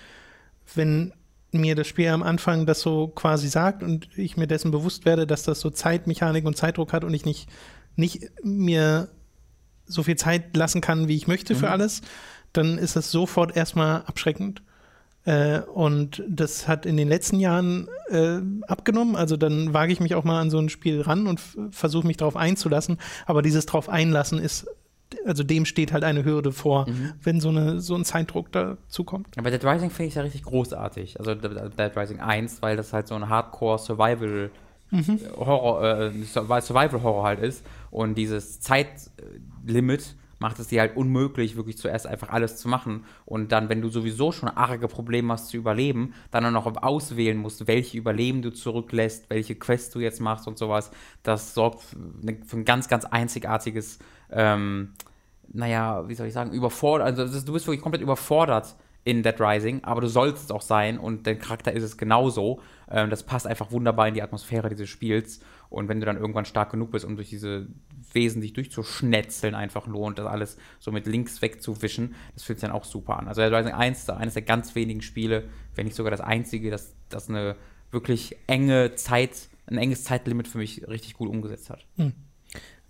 wenn mir das Spiel am Anfang das so quasi sagt und ich mir dessen bewusst werde, dass das so Zeitmechanik und Zeitdruck hat und ich nicht, nicht mir so viel Zeit lassen kann, wie ich möchte mhm. für alles, dann ist das sofort erstmal abschreckend. Äh, und das hat in den letzten Jahren äh, abgenommen. Also dann wage ich mich auch mal an so ein Spiel ran und versuche mich darauf einzulassen. Aber dieses drauf einlassen ist, also dem steht halt eine Hürde vor, mhm. wenn so, eine, so ein Zeitdruck dazu kommt. Aber Dead Rising finde ich ja richtig großartig. Also Dead Rising 1, weil das halt so ein Hardcore-Survival- mhm. Horror, äh, Survival Horror halt ist und dieses Zeitlimit macht es dir halt unmöglich, wirklich zuerst einfach alles zu machen. Und dann, wenn du sowieso schon arge Probleme hast zu überleben, dann auch noch auswählen musst, welche Überleben du zurücklässt, welche Quests du jetzt machst und sowas, das sorgt für ein ganz, ganz einzigartiges, ähm, naja, wie soll ich sagen, überfordert, also ist, du bist wirklich komplett überfordert in Dead Rising, aber du sollst es auch sein und dein Charakter ist es genauso. Ähm, das passt einfach wunderbar in die Atmosphäre dieses Spiels. Und wenn du dann irgendwann stark genug bist, um durch diese Wesen dich durchzuschnetzeln, einfach und das alles so mit links wegzuwischen, das fühlt sich dann auch super an. Also Rising 1 ist eines der ganz wenigen Spiele, wenn nicht sogar das einzige, das, das eine wirklich enge Zeit, ein enges Zeitlimit für mich richtig gut umgesetzt hat. Hm.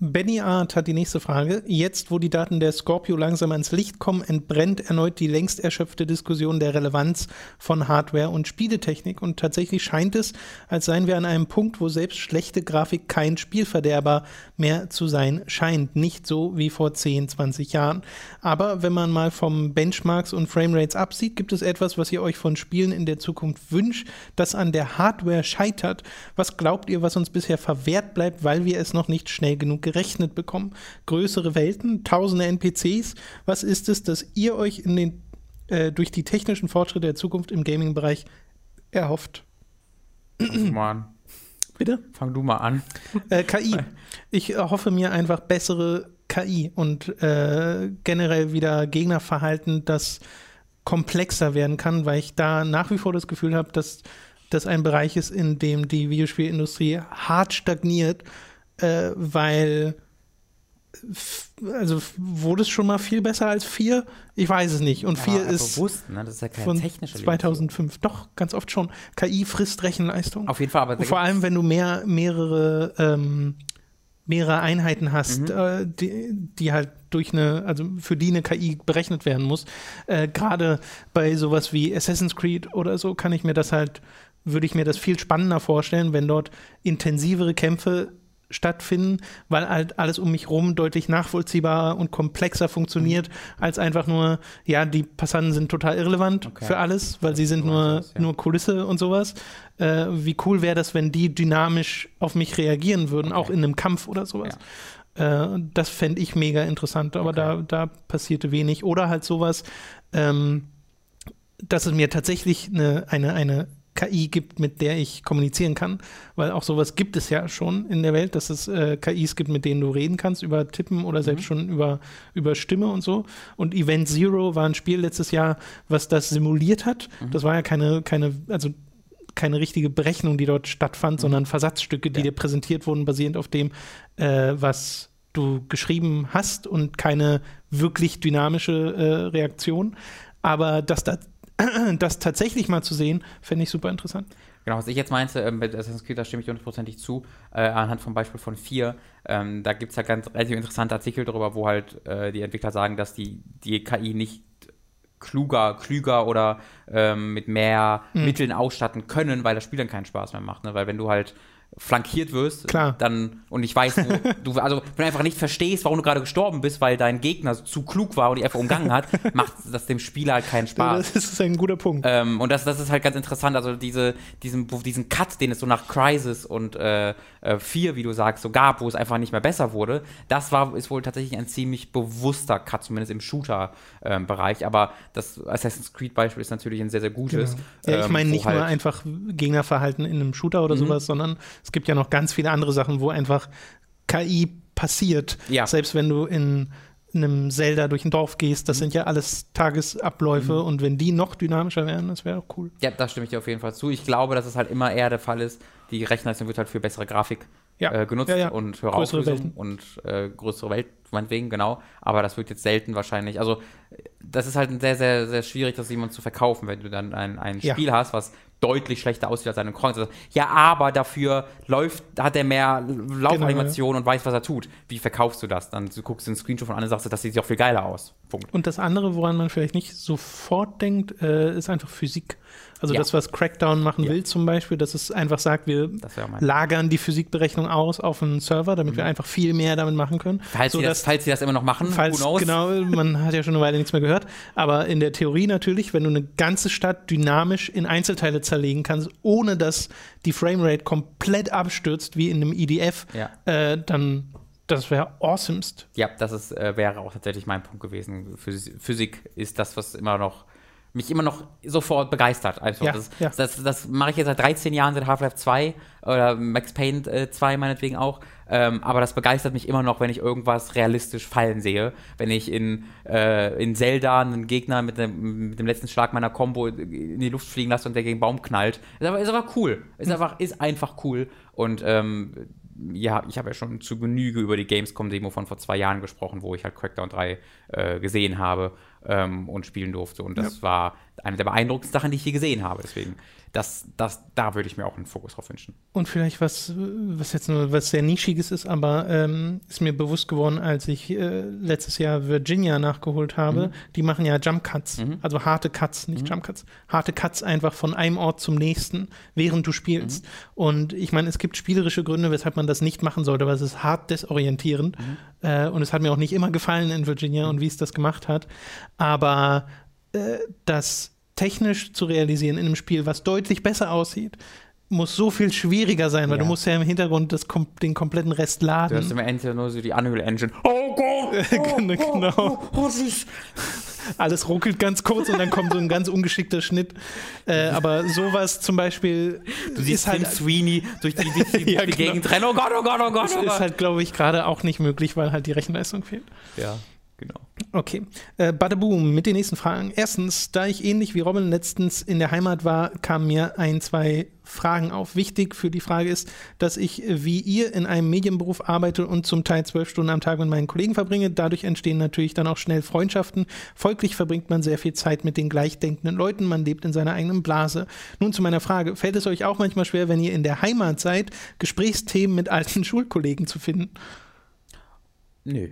Benny Art hat die nächste Frage. Jetzt, wo die Daten der Scorpio langsam ans Licht kommen, entbrennt erneut die längst erschöpfte Diskussion der Relevanz von Hardware und Spieletechnik. Und tatsächlich scheint es, als seien wir an einem Punkt, wo selbst schlechte Grafik kein Spielverderber mehr zu sein scheint. Nicht so wie vor 10, 20 Jahren. Aber wenn man mal vom Benchmarks und Framerates absieht, gibt es etwas, was ihr euch von Spielen in der Zukunft wünscht, das an der Hardware scheitert. Was glaubt ihr, was uns bisher verwehrt bleibt, weil wir es noch nicht schnell genug gerechnet bekommen. Größere Welten, tausende NPCs. Was ist es, dass ihr euch in den, äh, durch die technischen Fortschritte der Zukunft im Gaming-Bereich erhofft? Fang du mal an. Bitte? Fang du mal an. Äh, KI. Ich hoffe mir einfach bessere KI und äh, generell wieder Gegnerverhalten, das komplexer werden kann, weil ich da nach wie vor das Gefühl habe, dass das ein Bereich ist, in dem die Videospielindustrie hart stagniert äh, weil also wurde es schon mal viel besser als 4? Ich weiß es nicht. Und 4 ist, bewusst, ne? das ist ja keine von technische 2005. Doch, ganz oft schon. KI frisst Rechenleistung. Auf jeden Fall. Aber vor allem, wenn du mehr, mehrere, ähm, mehrere Einheiten hast, mhm. äh, die, die, halt durch eine, also für die eine KI berechnet werden muss. Äh, Gerade bei sowas wie Assassin's Creed oder so kann ich mir das halt, würde ich mir das viel spannender vorstellen, wenn dort intensivere Kämpfe stattfinden, weil halt alles um mich rum deutlich nachvollziehbarer und komplexer funktioniert, mhm. als einfach nur, ja, die Passanten sind total irrelevant okay. für alles, weil sie sind nur, ist, ja. nur Kulisse und sowas. Äh, wie cool wäre das, wenn die dynamisch auf mich reagieren würden, okay. auch in einem Kampf oder sowas. Ja. Äh, das fände ich mega interessant, aber okay. da, da passierte wenig. Oder halt sowas, ähm, dass es mir tatsächlich eine, eine, eine KI gibt, mit der ich kommunizieren kann, weil auch sowas gibt es ja schon in der Welt, dass es äh, KIs gibt, mit denen du reden kannst über Tippen oder selbst mhm. schon über, über Stimme und so. Und Event Zero war ein Spiel letztes Jahr, was das simuliert hat. Mhm. Das war ja keine, keine, also keine richtige Berechnung, die dort stattfand, mhm. sondern Versatzstücke, die ja. dir präsentiert wurden, basierend auf dem, äh, was du geschrieben hast und keine wirklich dynamische äh, Reaktion. Aber dass da [CLEARS THROAT] das tatsächlich mal zu sehen, fände ich super interessant. Genau, was ich jetzt meinte, ähm, mit Assassin's Creed, da stimme ich hundertprozentig zu, äh, anhand vom Beispiel von 4. Ähm, da gibt es ja ganz relativ interessante Artikel darüber, wo halt äh, die Entwickler sagen, dass die, die KI nicht kluger, klüger oder ähm, mit mehr mhm. Mitteln ausstatten können, weil das Spiel dann keinen Spaß mehr macht. Ne? Weil wenn du halt flankiert wirst, Klar. dann und ich weiß, wo, [LAUGHS] du also wenn du einfach nicht verstehst, warum du gerade gestorben bist, weil dein Gegner zu klug war und dich einfach umgangen hat, [LAUGHS] macht das dem Spieler halt keinen Spaß. Das ist ein guter Punkt. Ähm, und das, das ist halt ganz interessant, also diese, diesen, diesen Cut, den es so nach Crisis und äh, 4, äh, wie du sagst, so gab, wo es einfach nicht mehr besser wurde, das war ist wohl tatsächlich ein ziemlich bewusster Cut, zumindest im Shooter-Bereich. Ähm, Aber das Assassin's Creed-Beispiel ist natürlich ein sehr, sehr gutes. Genau. Ja, ich meine ähm, nicht halt nur einfach Gegnerverhalten in einem Shooter oder mhm. sowas, sondern es gibt ja noch ganz viele andere Sachen, wo einfach KI passiert. Ja. Selbst wenn du in einem Zelda durch ein Dorf gehst, das mhm. sind ja alles Tagesabläufe mhm. und wenn die noch dynamischer wären, das wäre auch cool. Ja, da stimme ich dir auf jeden Fall zu. Ich glaube, dass es halt immer eher der Fall ist, die Rechenleistung wird halt für bessere Grafik ja. äh, genutzt ja, ja. und höhere größere Welten. und äh, größere Welt, meinetwegen, genau. Aber das wird jetzt selten wahrscheinlich. Also, das ist halt sehr, sehr, sehr schwierig, das jemand zu verkaufen, wenn du dann ein, ein Spiel hast, was deutlich schlechter aussieht als eine Kreuz. Also, ja, aber dafür läuft, hat er mehr Laufanimation genau, und weiß, was er tut. Wie verkaufst du das? Dann du guckst du einen Screenshot von an und sagst, das sieht auch viel geiler aus. Punkt. Und das andere, woran man vielleicht nicht sofort denkt, äh, ist einfach Physik. Also ja. das, was Crackdown machen ja. will zum Beispiel, dass es einfach sagt, wir lagern die Physikberechnung aus auf einen Server, damit mhm. wir einfach viel mehr damit machen können. Falls, so, sie, das, falls sie das immer noch machen, falls, genau, man hat ja schon eine Weile nichts mehr gehört. Aber in der Theorie natürlich, wenn du eine ganze Stadt dynamisch in Einzelteile zerlegen kannst, ohne dass die Framerate komplett abstürzt, wie in einem EDF, ja. äh, dann das wäre awesomest. Ja, das ist, äh, wäre auch tatsächlich mein Punkt gewesen. Physik ist das, was immer noch mich immer noch sofort begeistert. Also ja, das, ja. das, das mache ich jetzt seit 13 Jahren, seit Half-Life 2 oder Max Payne äh, 2 meinetwegen auch. Ähm, aber das begeistert mich immer noch, wenn ich irgendwas realistisch fallen sehe. Wenn ich in, äh, in Zelda einen Gegner mit dem, mit dem letzten Schlag meiner Combo in die Luft fliegen lasse und der gegen einen Baum knallt. Ist aber, ist aber cool. Ist, hm. einfach, ist einfach cool. Und ähm, ja, ich habe ja schon zu Genüge über die Gamescom-Demo von vor zwei Jahren gesprochen, wo ich halt Crackdown 3 äh, gesehen habe ähm, und spielen durfte. Und das ja. war eine der beeindruckendsten Sachen, die ich je gesehen habe. Deswegen das, das, da würde ich mir auch einen Fokus drauf wünschen. Und vielleicht was, was jetzt nur was sehr Nischiges ist, aber ähm, ist mir bewusst geworden, als ich äh, letztes Jahr Virginia nachgeholt habe. Mhm. Die machen ja Jump Cuts, mhm. also harte Cuts, nicht mhm. Jump Cuts, harte Cuts einfach von einem Ort zum nächsten, während du spielst. Mhm. Und ich meine, es gibt spielerische Gründe, weshalb man das nicht machen sollte, aber es ist hart desorientierend. Mhm. Äh, und es hat mir auch nicht immer gefallen in Virginia mhm. und wie es das gemacht hat. Aber äh, das technisch zu realisieren in einem Spiel, was deutlich besser aussieht, muss so viel schwieriger sein, weil ja. du musst ja im Hintergrund das, den kompletten Rest laden. Du hast im Endeffekt nur so die Unreal Engine. Oh Gott! Oh, [LAUGHS] genau. Oh, oh, Alles ruckelt ganz kurz und dann kommt so ein ganz ungeschickter Schnitt. Äh, aber sowas zum Beispiel. Du siehst halt Sweeney durch die, die, [LAUGHS] die, ja, die genau. Gegend rennen. Oh Gott, oh Gott, oh Gott. Das oh ist halt, glaube ich, gerade auch nicht möglich, weil halt die Rechenleistung fehlt. Ja. Genau. Okay. Äh, Badaboom mit den nächsten Fragen. Erstens, da ich ähnlich wie Robin letztens in der Heimat war, kamen mir ein, zwei Fragen auf. Wichtig für die Frage ist, dass ich wie ihr in einem Medienberuf arbeite und zum Teil zwölf Stunden am Tag mit meinen Kollegen verbringe. Dadurch entstehen natürlich dann auch schnell Freundschaften. Folglich verbringt man sehr viel Zeit mit den gleichdenkenden Leuten. Man lebt in seiner eigenen Blase. Nun zu meiner Frage. Fällt es euch auch manchmal schwer, wenn ihr in der Heimat seid, Gesprächsthemen mit alten [LAUGHS] Schulkollegen zu finden? Nö.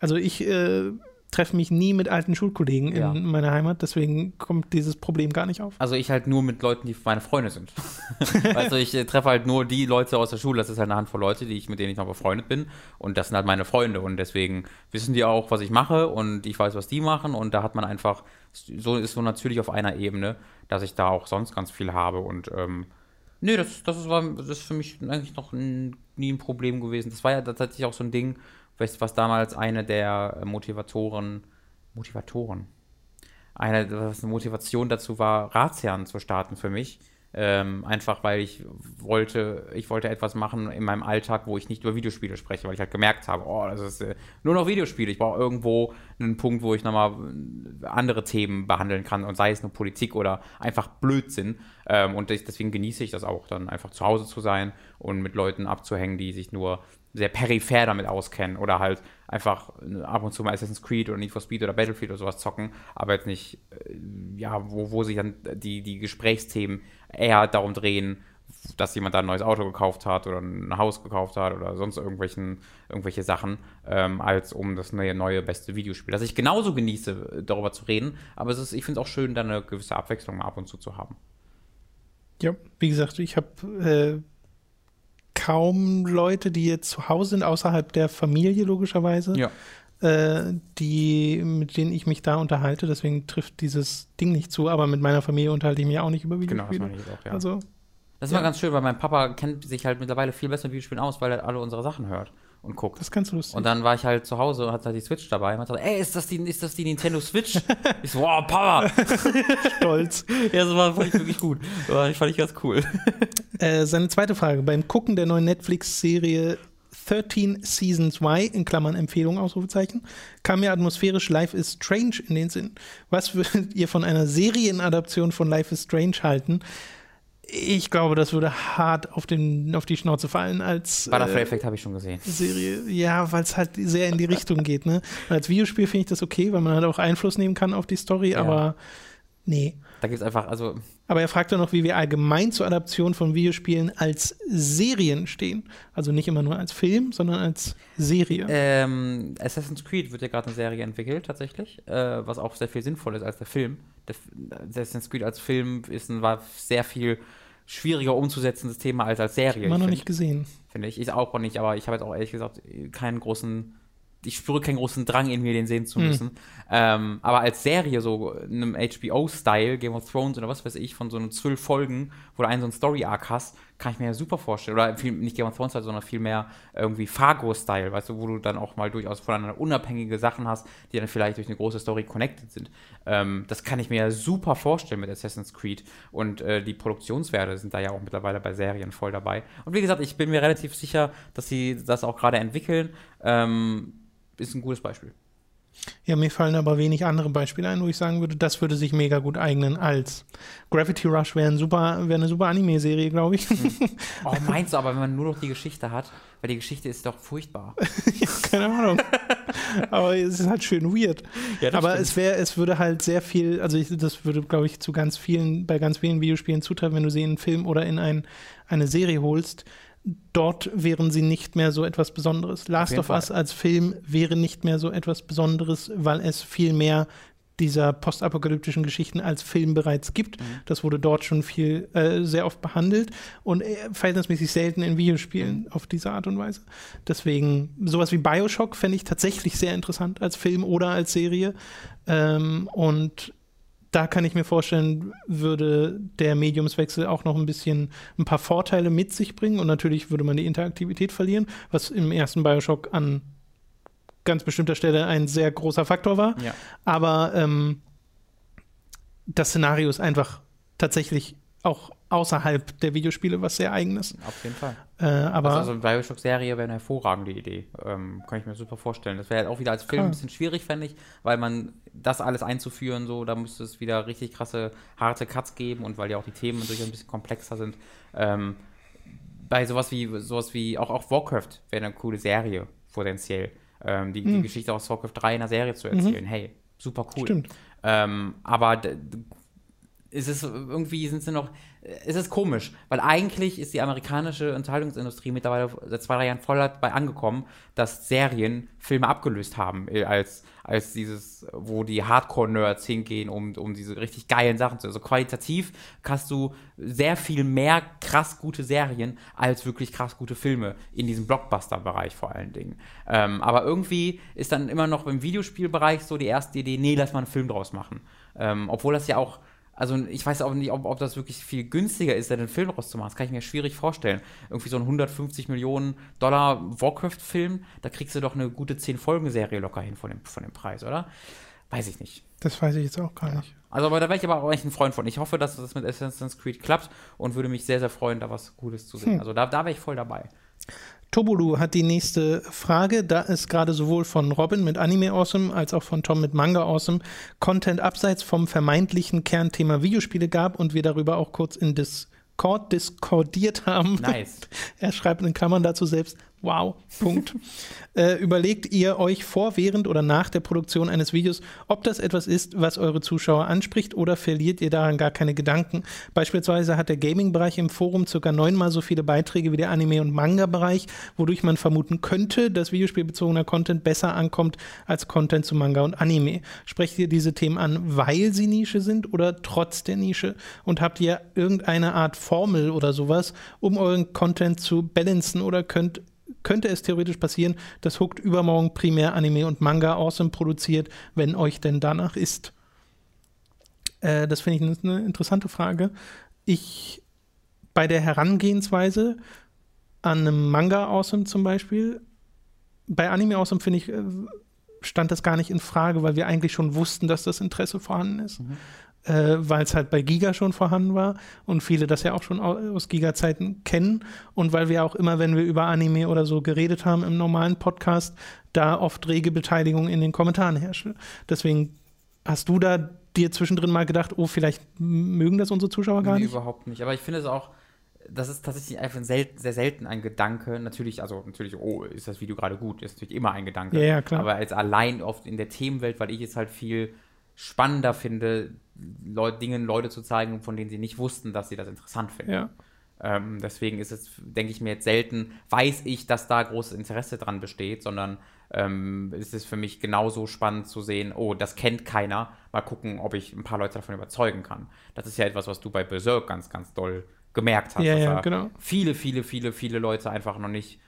Also ich äh, treffe mich nie mit alten Schulkollegen ja. in meiner Heimat, deswegen kommt dieses Problem gar nicht auf. Also ich halt nur mit Leuten, die meine Freunde sind. [LAUGHS] also ich äh, treffe halt nur die Leute aus der Schule, das ist halt eine Handvoll Leute, die ich, mit denen ich noch befreundet bin und das sind halt meine Freunde und deswegen wissen die auch, was ich mache und ich weiß, was die machen und da hat man einfach, so ist so natürlich auf einer Ebene, dass ich da auch sonst ganz viel habe und ähm, Nee, das, das, ist, das ist für mich eigentlich noch nie ein Problem gewesen. Das war ja tatsächlich auch so ein Ding, was, was damals eine der Motivatoren, Motivatoren, eine, was eine Motivation dazu war, Ratsherren zu starten für mich. Ähm, einfach weil ich wollte, ich wollte etwas machen in meinem Alltag, wo ich nicht über Videospiele spreche, weil ich halt gemerkt habe, oh, das ist äh, nur noch Videospiele. Ich brauche irgendwo einen Punkt, wo ich nochmal andere Themen behandeln kann und sei es nur Politik oder einfach Blödsinn. Ähm, und deswegen genieße ich das auch, dann einfach zu Hause zu sein und mit Leuten abzuhängen, die sich nur sehr peripher damit auskennen oder halt einfach ab und zu mal Assassin's Creed oder Need for Speed oder Battlefield oder sowas zocken, aber jetzt nicht, äh, ja, wo, wo sich dann die, die Gesprächsthemen eher darum drehen, dass jemand da ein neues Auto gekauft hat oder ein Haus gekauft hat oder sonst irgendwelchen, irgendwelche Sachen, ähm, als um das neue, neue beste Videospiel. Dass ich genauso genieße, darüber zu reden, aber es ist, ich finde es auch schön, da eine gewisse Abwechslung ab und zu zu haben. Ja, wie gesagt, ich habe äh, kaum Leute, die jetzt zu Hause sind, außerhalb der Familie logischerweise, ja. äh, die, mit denen ich mich da unterhalte. Deswegen trifft dieses Ding nicht zu, aber mit meiner Familie unterhalte ich mich auch nicht über Videospiele. Genau, das meine ich auch, ja. Also, das ist ja. mal ganz schön, weil mein Papa kennt sich halt mittlerweile viel besser mit Videospielen aus, weil er alle unsere Sachen hört und guckt. Das ist ganz lustig. Und dann war ich halt zu Hause und hatte halt die Switch dabei und hat gesagt, ey, ist das die, ist das die Nintendo Switch? [LAUGHS] ich so, wow, Papa! [LAUGHS] Stolz. [LAUGHS] ja, das war, fand ich wirklich gut. Das fand ich ganz cool. äh, seine zweite Frage. Beim Gucken der neuen Netflix-Serie 13 Seasons Y, in Klammern Empfehlung, Ausrufezeichen, kam mir atmosphärisch Life is Strange in den Sinn. Was würdet ihr von einer Serienadaption von Life is Strange halten? Ich glaube, das würde hart auf, den, auf die Schnauze fallen als. Butterfly-Effekt äh, habe ich schon gesehen. Serie. Ja, weil es halt sehr in die Richtung geht. Ne? als Videospiel finde ich das okay, weil man halt auch Einfluss nehmen kann auf die Story, ja. aber nee. Da gibt es einfach, also. Aber er fragt ja noch, wie wir allgemein zur Adaption von Videospielen als Serien stehen. Also nicht immer nur als Film, sondern als Serie. Ähm, Assassin's Creed wird ja gerade eine Serie entwickelt, tatsächlich, äh, was auch sehr viel sinnvoller ist als der Film. Der, Assassin's Creed als Film ist war sehr viel schwieriger umzusetzendes Thema als als Serie. Immer noch nicht gesehen. Finde ich. Ich auch nicht, aber ich habe jetzt auch ehrlich gesagt keinen großen ich spüre keinen großen Drang in mir, den sehen zu hm. müssen. Mhm. Ähm, aber als Serie, so in einem HBO-Style, Game of Thrones oder was weiß ich, von so einem zwölf Folgen, wo du einen so einen Story-Arc hast, kann ich mir ja super vorstellen. Oder viel, nicht Game of Thrones, sondern viel mehr irgendwie Fargo-Style, weißt du, wo du dann auch mal durchaus voneinander unabhängige Sachen hast, die dann vielleicht durch eine große Story connected sind. Ähm, das kann ich mir ja super vorstellen mit Assassin's Creed. Und äh, die Produktionswerte sind da ja auch mittlerweile bei Serien voll dabei. Und wie gesagt, ich bin mir relativ sicher, dass sie das auch gerade entwickeln. Ähm, ist ein gutes Beispiel. Ja, mir fallen aber wenig andere Beispiele ein, wo ich sagen würde, das würde sich mega gut eignen als Gravity Rush wäre ein super, wäre eine super Anime-Serie, glaube ich. Hm. [LAUGHS] Oh, meinst du aber, wenn man nur noch die Geschichte hat? Weil die Geschichte ist doch furchtbar. [LAUGHS] ja, keine Ahnung. aber es ist halt schön weird. Ja, aber stimmt. es wäre, es würde halt sehr viel, also ich, das würde, glaube ich, zu ganz vielen, bei ganz vielen Videospielen zutreffen, wenn du sie in einen Film oder in ein, eine Serie holst dort wären sie nicht mehr so etwas Besonderes. Last of Fall. Us als Film wäre nicht mehr so etwas Besonderes, weil es viel mehr dieser postapokalyptischen Geschichten als Film bereits gibt. Mhm. Das wurde dort schon viel, äh, sehr oft behandelt und äh, verhältnismäßig selten in Videospielen mhm. auf diese Art und Weise. Deswegen, sowas wie Bioshock fände ich tatsächlich sehr interessant als Film oder als Serie. Ähm, und da kann ich mir vorstellen, würde der Mediumswechsel auch noch ein bisschen ein paar Vorteile mit sich bringen und natürlich würde man die Interaktivität verlieren, was im ersten Bioshock an ganz bestimmter Stelle ein sehr großer Faktor war. Ja. Aber ähm, das Szenario ist einfach tatsächlich auch außerhalb der Videospiele was sehr eigenes. Auf jeden Fall. Äh, aber also, eine Bioshock-Serie wäre eine hervorragende Idee. Ähm, kann ich mir super vorstellen. Das wäre halt auch wieder als Film klar. ein bisschen schwierig, fände ich, weil man das alles einzuführen, so, da müsste es wieder richtig krasse, harte Cuts geben und weil ja auch die Themen durchaus ein bisschen komplexer sind. Ähm, bei sowas wie, sowas wie, auch, auch Warcraft wäre eine coole Serie, potenziell. Ähm, die, hm. die Geschichte aus Warcraft 3 in einer Serie zu erzählen. Mhm. Hey, super cool. Stimmt. Ähm, aber ist es irgendwie, sind sie noch, es ist komisch, weil eigentlich ist die amerikanische Unterhaltungsindustrie mittlerweile seit zwei, drei Jahren voll dabei angekommen, dass Serien Filme abgelöst haben, äh, als, als dieses, wo die Hardcore-Nerds hingehen, um, um diese richtig geilen Sachen zu. Also qualitativ hast du sehr viel mehr krass gute Serien als wirklich krass gute Filme in diesem Blockbuster-Bereich vor allen Dingen. Ähm, aber irgendwie ist dann immer noch im Videospielbereich so die erste Idee, nee, lass mal einen Film draus machen. Ähm, obwohl das ja auch also ich weiß auch nicht, ob, ob das wirklich viel günstiger ist, einen Film rauszumachen. Das kann ich mir schwierig vorstellen. Irgendwie so ein 150 Millionen Dollar Warcraft-Film, da kriegst du doch eine gute 10-Folgen-Serie locker hin von dem, von dem Preis, oder? Weiß ich nicht. Das weiß ich jetzt auch gar ja. nicht. Also, aber da wäre ich aber auch echt ein Freund von. Ich hoffe, dass das mit Assassin's Creed klappt und würde mich sehr, sehr freuen, da was Gutes zu sehen. Hm. Also, da, da wäre ich voll dabei. Tobulu hat die nächste Frage. Da es gerade sowohl von Robin mit Anime Awesome als auch von Tom mit Manga Awesome Content abseits vom vermeintlichen Kernthema Videospiele gab und wir darüber auch kurz in Discord diskordiert haben. Nice. [LAUGHS] er schreibt in Klammern dazu selbst, Wow, Punkt. [LAUGHS] äh, überlegt ihr euch vor, während oder nach der Produktion eines Videos, ob das etwas ist, was eure Zuschauer anspricht oder verliert ihr daran gar keine Gedanken? Beispielsweise hat der Gaming-Bereich im Forum circa neunmal so viele Beiträge wie der Anime- und Manga-Bereich, wodurch man vermuten könnte, dass videospielbezogener Content besser ankommt als Content zu Manga und Anime. Sprecht ihr diese Themen an, weil sie Nische sind oder trotz der Nische? Und habt ihr irgendeine Art Formel oder sowas, um euren Content zu balancen oder könnt könnte es theoretisch passieren, dass Hooked übermorgen primär Anime und Manga Awesome produziert, wenn euch denn danach ist? Äh, das finde ich eine interessante Frage. Ich bei der Herangehensweise an einem Manga Awesome zum Beispiel, bei Anime Awesome finde ich, äh, stand das gar nicht in Frage, weil wir eigentlich schon wussten, dass das Interesse vorhanden ist. Mhm äh, weil es halt bei Giga schon vorhanden war und viele das ja auch schon aus Giga-Zeiten kennen und weil wir auch immer, wenn wir über Anime oder so geredet haben im normalen Podcast, da oft rege Beteiligung in den Kommentaren herrschte. Deswegen hast du da dir zwischendrin mal gedacht, oh, vielleicht mögen das unsere Zuschauer gar nee, nicht? überhaupt nicht. Aber ich finde es auch, das ist tatsächlich einfach selten, sehr selten ein Gedanke. Natürlich, also natürlich, oh, ist das Video gerade gut? Ist natürlich immer ein Gedanke. Ja, ja, klar. Aber als allein oft in der Themenwelt, weil ich es halt viel spannender finde, Leut, Dingen Leute zu zeigen, von denen sie nicht wussten, dass sie das interessant finden. Ja. Ähm, deswegen ist es, denke ich mir jetzt selten, weiß ich, dass da großes Interesse dran besteht, sondern ähm, ist es für mich genauso spannend zu sehen, oh, das kennt keiner, mal gucken, ob ich ein paar Leute davon überzeugen kann. Das ist ja etwas, was du bei Berserk ganz, ganz doll gemerkt hast. Ja, dass ja, genau. Viele, viele, viele, viele Leute einfach noch nicht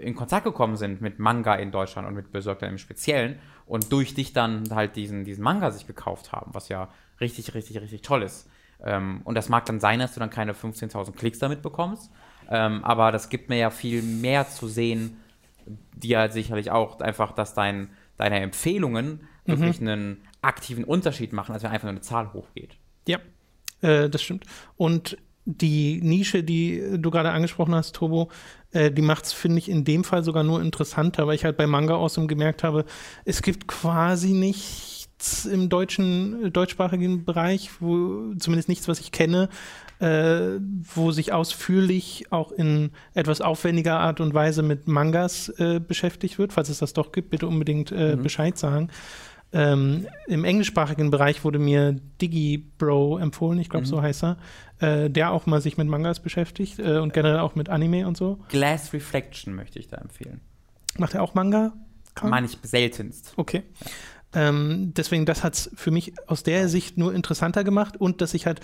in Kontakt gekommen sind mit Manga in Deutschland und mit Berserk dann im Speziellen und durch dich dann halt diesen, diesen Manga sich gekauft haben, was ja richtig, richtig, richtig toll ist. Ähm, und das mag dann sein, dass du dann keine 15.000 Klicks damit bekommst, ähm, aber das gibt mir ja viel mehr zu sehen, dir sicherlich auch einfach, dass dein, deine Empfehlungen Mhm. wirklich einen aktiven Unterschied machen, als wenn einfach nur eine Zahl hochgeht. Ja, äh, das stimmt. Und die Nische, die du gerade angesprochen hast, Turbo, äh, die macht es, finde ich, in dem Fall sogar nur interessanter, weil ich halt bei Manga Awesome gemerkt habe, es gibt quasi nichts im deutschen, äh, deutschsprachigen Bereich, wo zumindest nichts, was ich kenne, äh, wo sich ausführlich auch in etwas aufwendiger Art und Weise mit Mangas äh, beschäftigt wird. Falls es das doch gibt, bitte unbedingt äh, Mhm. Bescheid sagen. Ähm, Im englischsprachigen Bereich wurde mir DigiBro empfohlen, ich glaube, Mhm. so heißt er, äh, der auch mal sich mit Mangas beschäftigt äh, und generell auch mit Anime und so. Glass Reflection möchte ich da empfehlen. Macht er auch Manga? Meine ich seltenst. Okay. Ähm, deswegen, das hat es für mich aus der Sicht nur interessanter gemacht und dass ich halt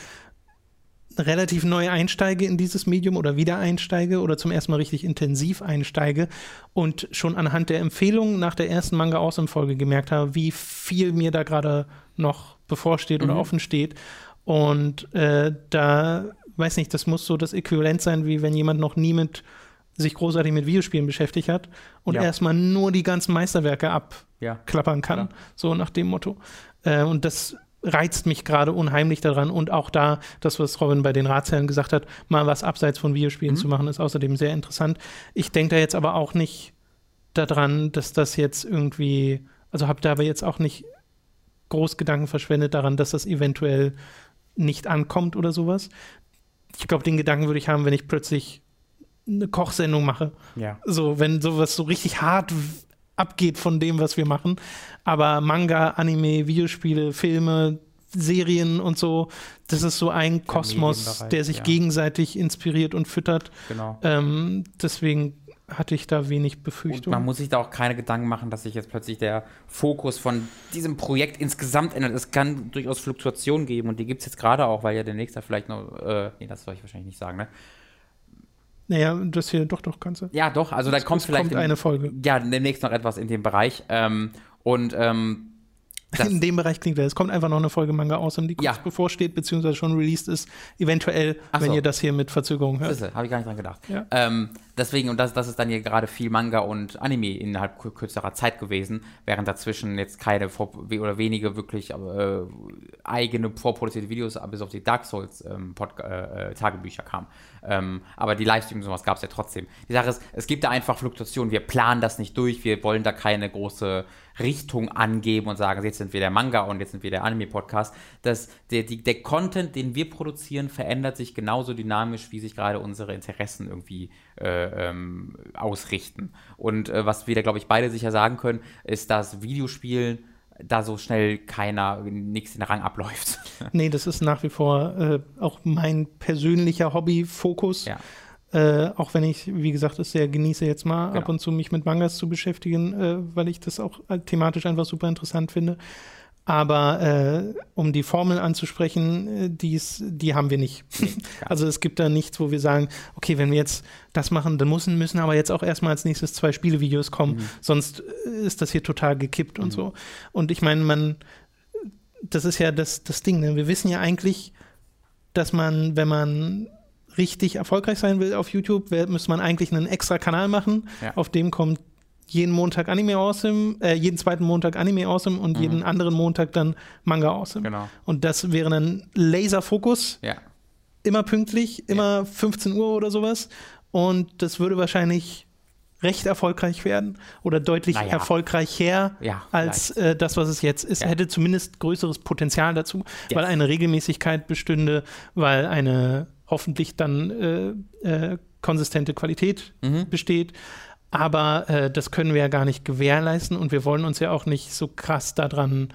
relativ neu einsteige in dieses Medium oder wieder einsteige oder zum ersten Mal richtig intensiv einsteige und schon anhand der Empfehlungen nach der ersten Manga Awesome Folge gemerkt habe, wie viel mir da gerade noch bevorsteht oder Mhm. offen steht. Und äh, da, weiß nicht, das muss so das Äquivalent sein, wie wenn jemand noch nie mit sich großartig mit Videospielen beschäftigt hat und Ja. erstmal nur die ganzen Meisterwerke abklappern Ja. kann. Klar. So nach dem Motto. Äh, und das reizt mich gerade unheimlich daran. Und auch da, das, was Robin bei den Ratsherren gesagt hat, mal was abseits von Videospielen Mhm. zu machen, ist außerdem sehr interessant. Ich denke da jetzt aber auch nicht daran, dass das jetzt irgendwie, also habe da aber jetzt auch nicht groß Gedanken verschwendet daran, dass das eventuell nicht ankommt oder sowas. Ich glaube, den Gedanken würde ich haben, wenn ich plötzlich eine Kochsendung mache. Ja. So, wenn sowas so richtig hart abgeht von dem, was wir machen. Aber Manga, Anime, Videospiele, Filme, Serien und so, das ist so ein Kosmos, der sich ja. gegenseitig inspiriert und füttert. Genau. Ähm, deswegen hatte ich da wenig Und Befürchtung. man muss sich da auch keine Gedanken machen, dass sich jetzt plötzlich der Fokus von diesem Projekt insgesamt ändert. Es kann durchaus Fluktuationen geben und die gibt es jetzt gerade auch, weil ja der nächste vielleicht noch, äh, nee, das soll ich wahrscheinlich nicht sagen, ne? Naja, das hier doch, doch, kannst du. Ja, doch, also da kommt vielleicht kommt im- eine Folge. ja, demnächst noch etwas in dem Bereich. Ähm, und ähm, das, In dem Bereich klingt er. Es kommt einfach noch eine Folge Manga aus, die kurz Ja. bevorsteht, beziehungsweise schon released ist. Eventuell, Ach wenn so. ihr das hier mit Verzögerung hört. Habe ich gar nicht dran gedacht. Ja. Ähm, deswegen, und das, das ist dann hier gerade viel Manga und Anime innerhalb kür- kürzerer Zeit gewesen, während dazwischen jetzt keine oder wenige wirklich äh, eigene vorproduzierte Videos bis auf die Dark Souls ähm, äh, äh, Tagebücher kamen. Ähm, aber die Livestreams und sowas gab es ja trotzdem. Die Sache ist, es gibt da einfach Fluktuationen. Wir planen das nicht durch. Wir wollen da keine große Richtung angeben und sagen, jetzt sind wir der Manga und jetzt sind wir der Anime-Podcast. Das, der, die, der Content, den wir produzieren, verändert sich genauso dynamisch, wie sich gerade unsere Interessen irgendwie äh, ähm, ausrichten. Und äh, was wir da, glaube ich, beide sicher sagen können, ist, dass Videospielen da so schnell keiner nichts in den Rang abläuft. Nee, das ist nach wie vor äh, auch mein persönlicher Hobby-Fokus. ja. Äh, auch wenn ich, wie gesagt, es sehr genieße, jetzt mal Genau. ab und zu mich mit Mangas zu beschäftigen, äh, weil ich das auch äh, thematisch einfach super interessant finde. Aber äh, um die Formel anzusprechen, äh, die's, die haben wir nicht. [LAUGHS] also es gibt da nichts, wo wir sagen, okay, wenn wir jetzt das machen, dann müssen, müssen aber jetzt auch erstmal als nächstes zwei Spielevideos kommen, Mhm. sonst ist das hier total gekippt und so. Und ich meine, man, das ist ja das, das Ding, ne? wir wissen ja eigentlich, dass man, wenn man richtig erfolgreich sein will auf YouTube, müsste man eigentlich einen extra Kanal machen. Ja. Auf dem kommt jeden Montag Anime Awesome, äh, jeden zweiten Montag Anime Awesome und jeden anderen Montag dann Manga Awesome. Genau. Und das wäre dann Laserfokus, Ja. immer pünktlich, immer 15 Uhr oder sowas. Und das würde wahrscheinlich recht erfolgreich werden oder deutlich Naja. erfolgreicher Ja, als äh, das, was es jetzt ist. Ja. Hätte zumindest größeres Potenzial dazu, Yes. weil eine Regelmäßigkeit bestünde, weil eine hoffentlich dann äh, äh, konsistente Qualität Mhm. besteht. Aber äh, das können wir ja gar nicht gewährleisten und wir wollen uns ja auch nicht so krass daran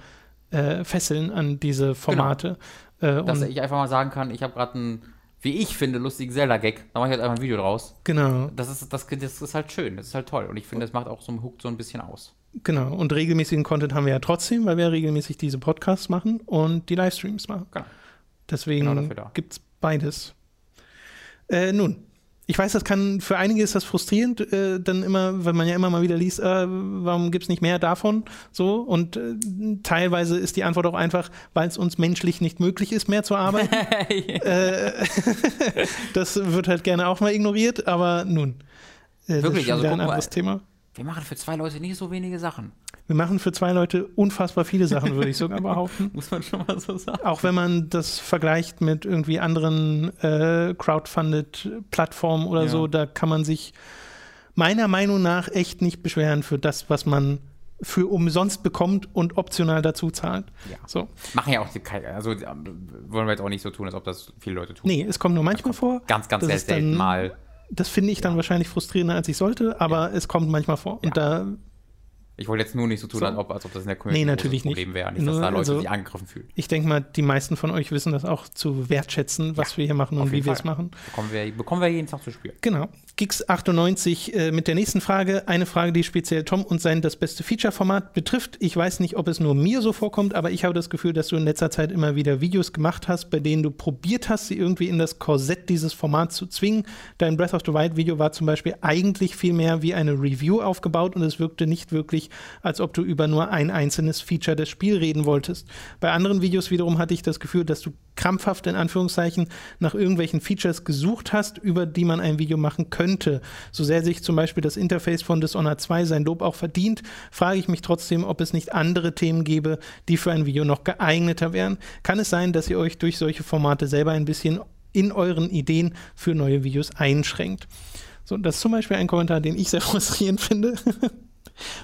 äh, fesseln an diese Formate. Genau. Dass ich einfach mal sagen kann, ich habe gerade einen, wie ich finde, lustigen Zelda-Gag, da mache ich halt einfach ein Video draus. Genau. Das ist, das, das ist halt schön, das ist halt toll. Und ich finde, das macht auch so einen Hook so ein bisschen aus. Genau. Und regelmäßigen Content haben wir ja trotzdem, weil wir regelmäßig diese Podcasts machen und die Livestreams machen. Genau. Deswegen genau gibt es beides. Äh, nun, ich weiß, das kann für einige ist das frustrierend, äh, dann immer, weil man ja immer mal wieder liest, äh, warum gibt es nicht mehr davon? So und äh, teilweise ist die Antwort auch einfach, weil es uns menschlich nicht möglich ist, mehr zu arbeiten. [LAUGHS] Äh, [LAUGHS] das wird halt gerne auch mal ignoriert, aber nun. Äh, Wirklich, das ist also ein anderes mal, Thema. Wir machen für zwei Leute nicht so wenige Sachen. Wir machen für zwei Leute unfassbar viele Sachen, würde ich sogar [LAUGHS] behaupten. Muss man schon mal so sagen. Auch wenn man das vergleicht mit irgendwie anderen äh, Crowdfunded-Plattformen oder ja. so, da kann man sich meiner Meinung nach echt nicht beschweren für das, was man für umsonst bekommt und optional dazu zahlt. Ja. So. Machen ja auch die, also wollen wir jetzt auch nicht so tun, als ob das viele Leute tun. Nee, es kommt nur manchmal vor. Ganz, ganz selten mal. Das finde ich dann ja. wahrscheinlich frustrierender, als ich sollte, aber ja. es kommt manchmal vor. Und da ich wollte jetzt nur nicht so tun, so. als, ob, als, ob, das in der Community nee, natürlich ein Problem wäre. Nicht, dass da Leute also, sich angegriffen fühlen. Ich denke mal, die meisten von euch wissen das auch zu wertschätzen, was ja, wir hier machen und wie wir es machen. Bekommen wir, bekommen wir jeden Tag zu spüren. Genau. Gix98 äh, mit der nächsten Frage. Eine Frage, die speziell Tom und sein das beste Feature-Format betrifft. Ich weiß nicht, ob es nur mir so vorkommt, aber ich habe das Gefühl, dass du in letzter Zeit immer wieder Videos gemacht hast, bei denen du probiert hast, sie irgendwie in das Korsett dieses Formats zu zwingen. Dein Breath of the Wild-Video war zum Beispiel eigentlich viel mehr wie eine Review aufgebaut und es wirkte nicht wirklich, als ob du über nur ein einzelnes Feature des Spiels reden wolltest. Bei anderen Videos wiederum hatte ich das Gefühl, dass du krampfhaft in Anführungszeichen nach irgendwelchen Features gesucht hast, über die man ein Video machen könnte. So sehr sich zum Beispiel das Interface von Dishonored 2 sein Lob auch verdient, frage ich mich trotzdem, ob es nicht andere Themen gäbe, die für ein Video noch geeigneter wären. Kann es sein, dass ihr euch durch solche Formate selber ein bisschen in euren Ideen für neue Videos einschränkt? So, das ist zum Beispiel ein Kommentar, den ich sehr [LAUGHS] frustrierend finde. [LAUGHS]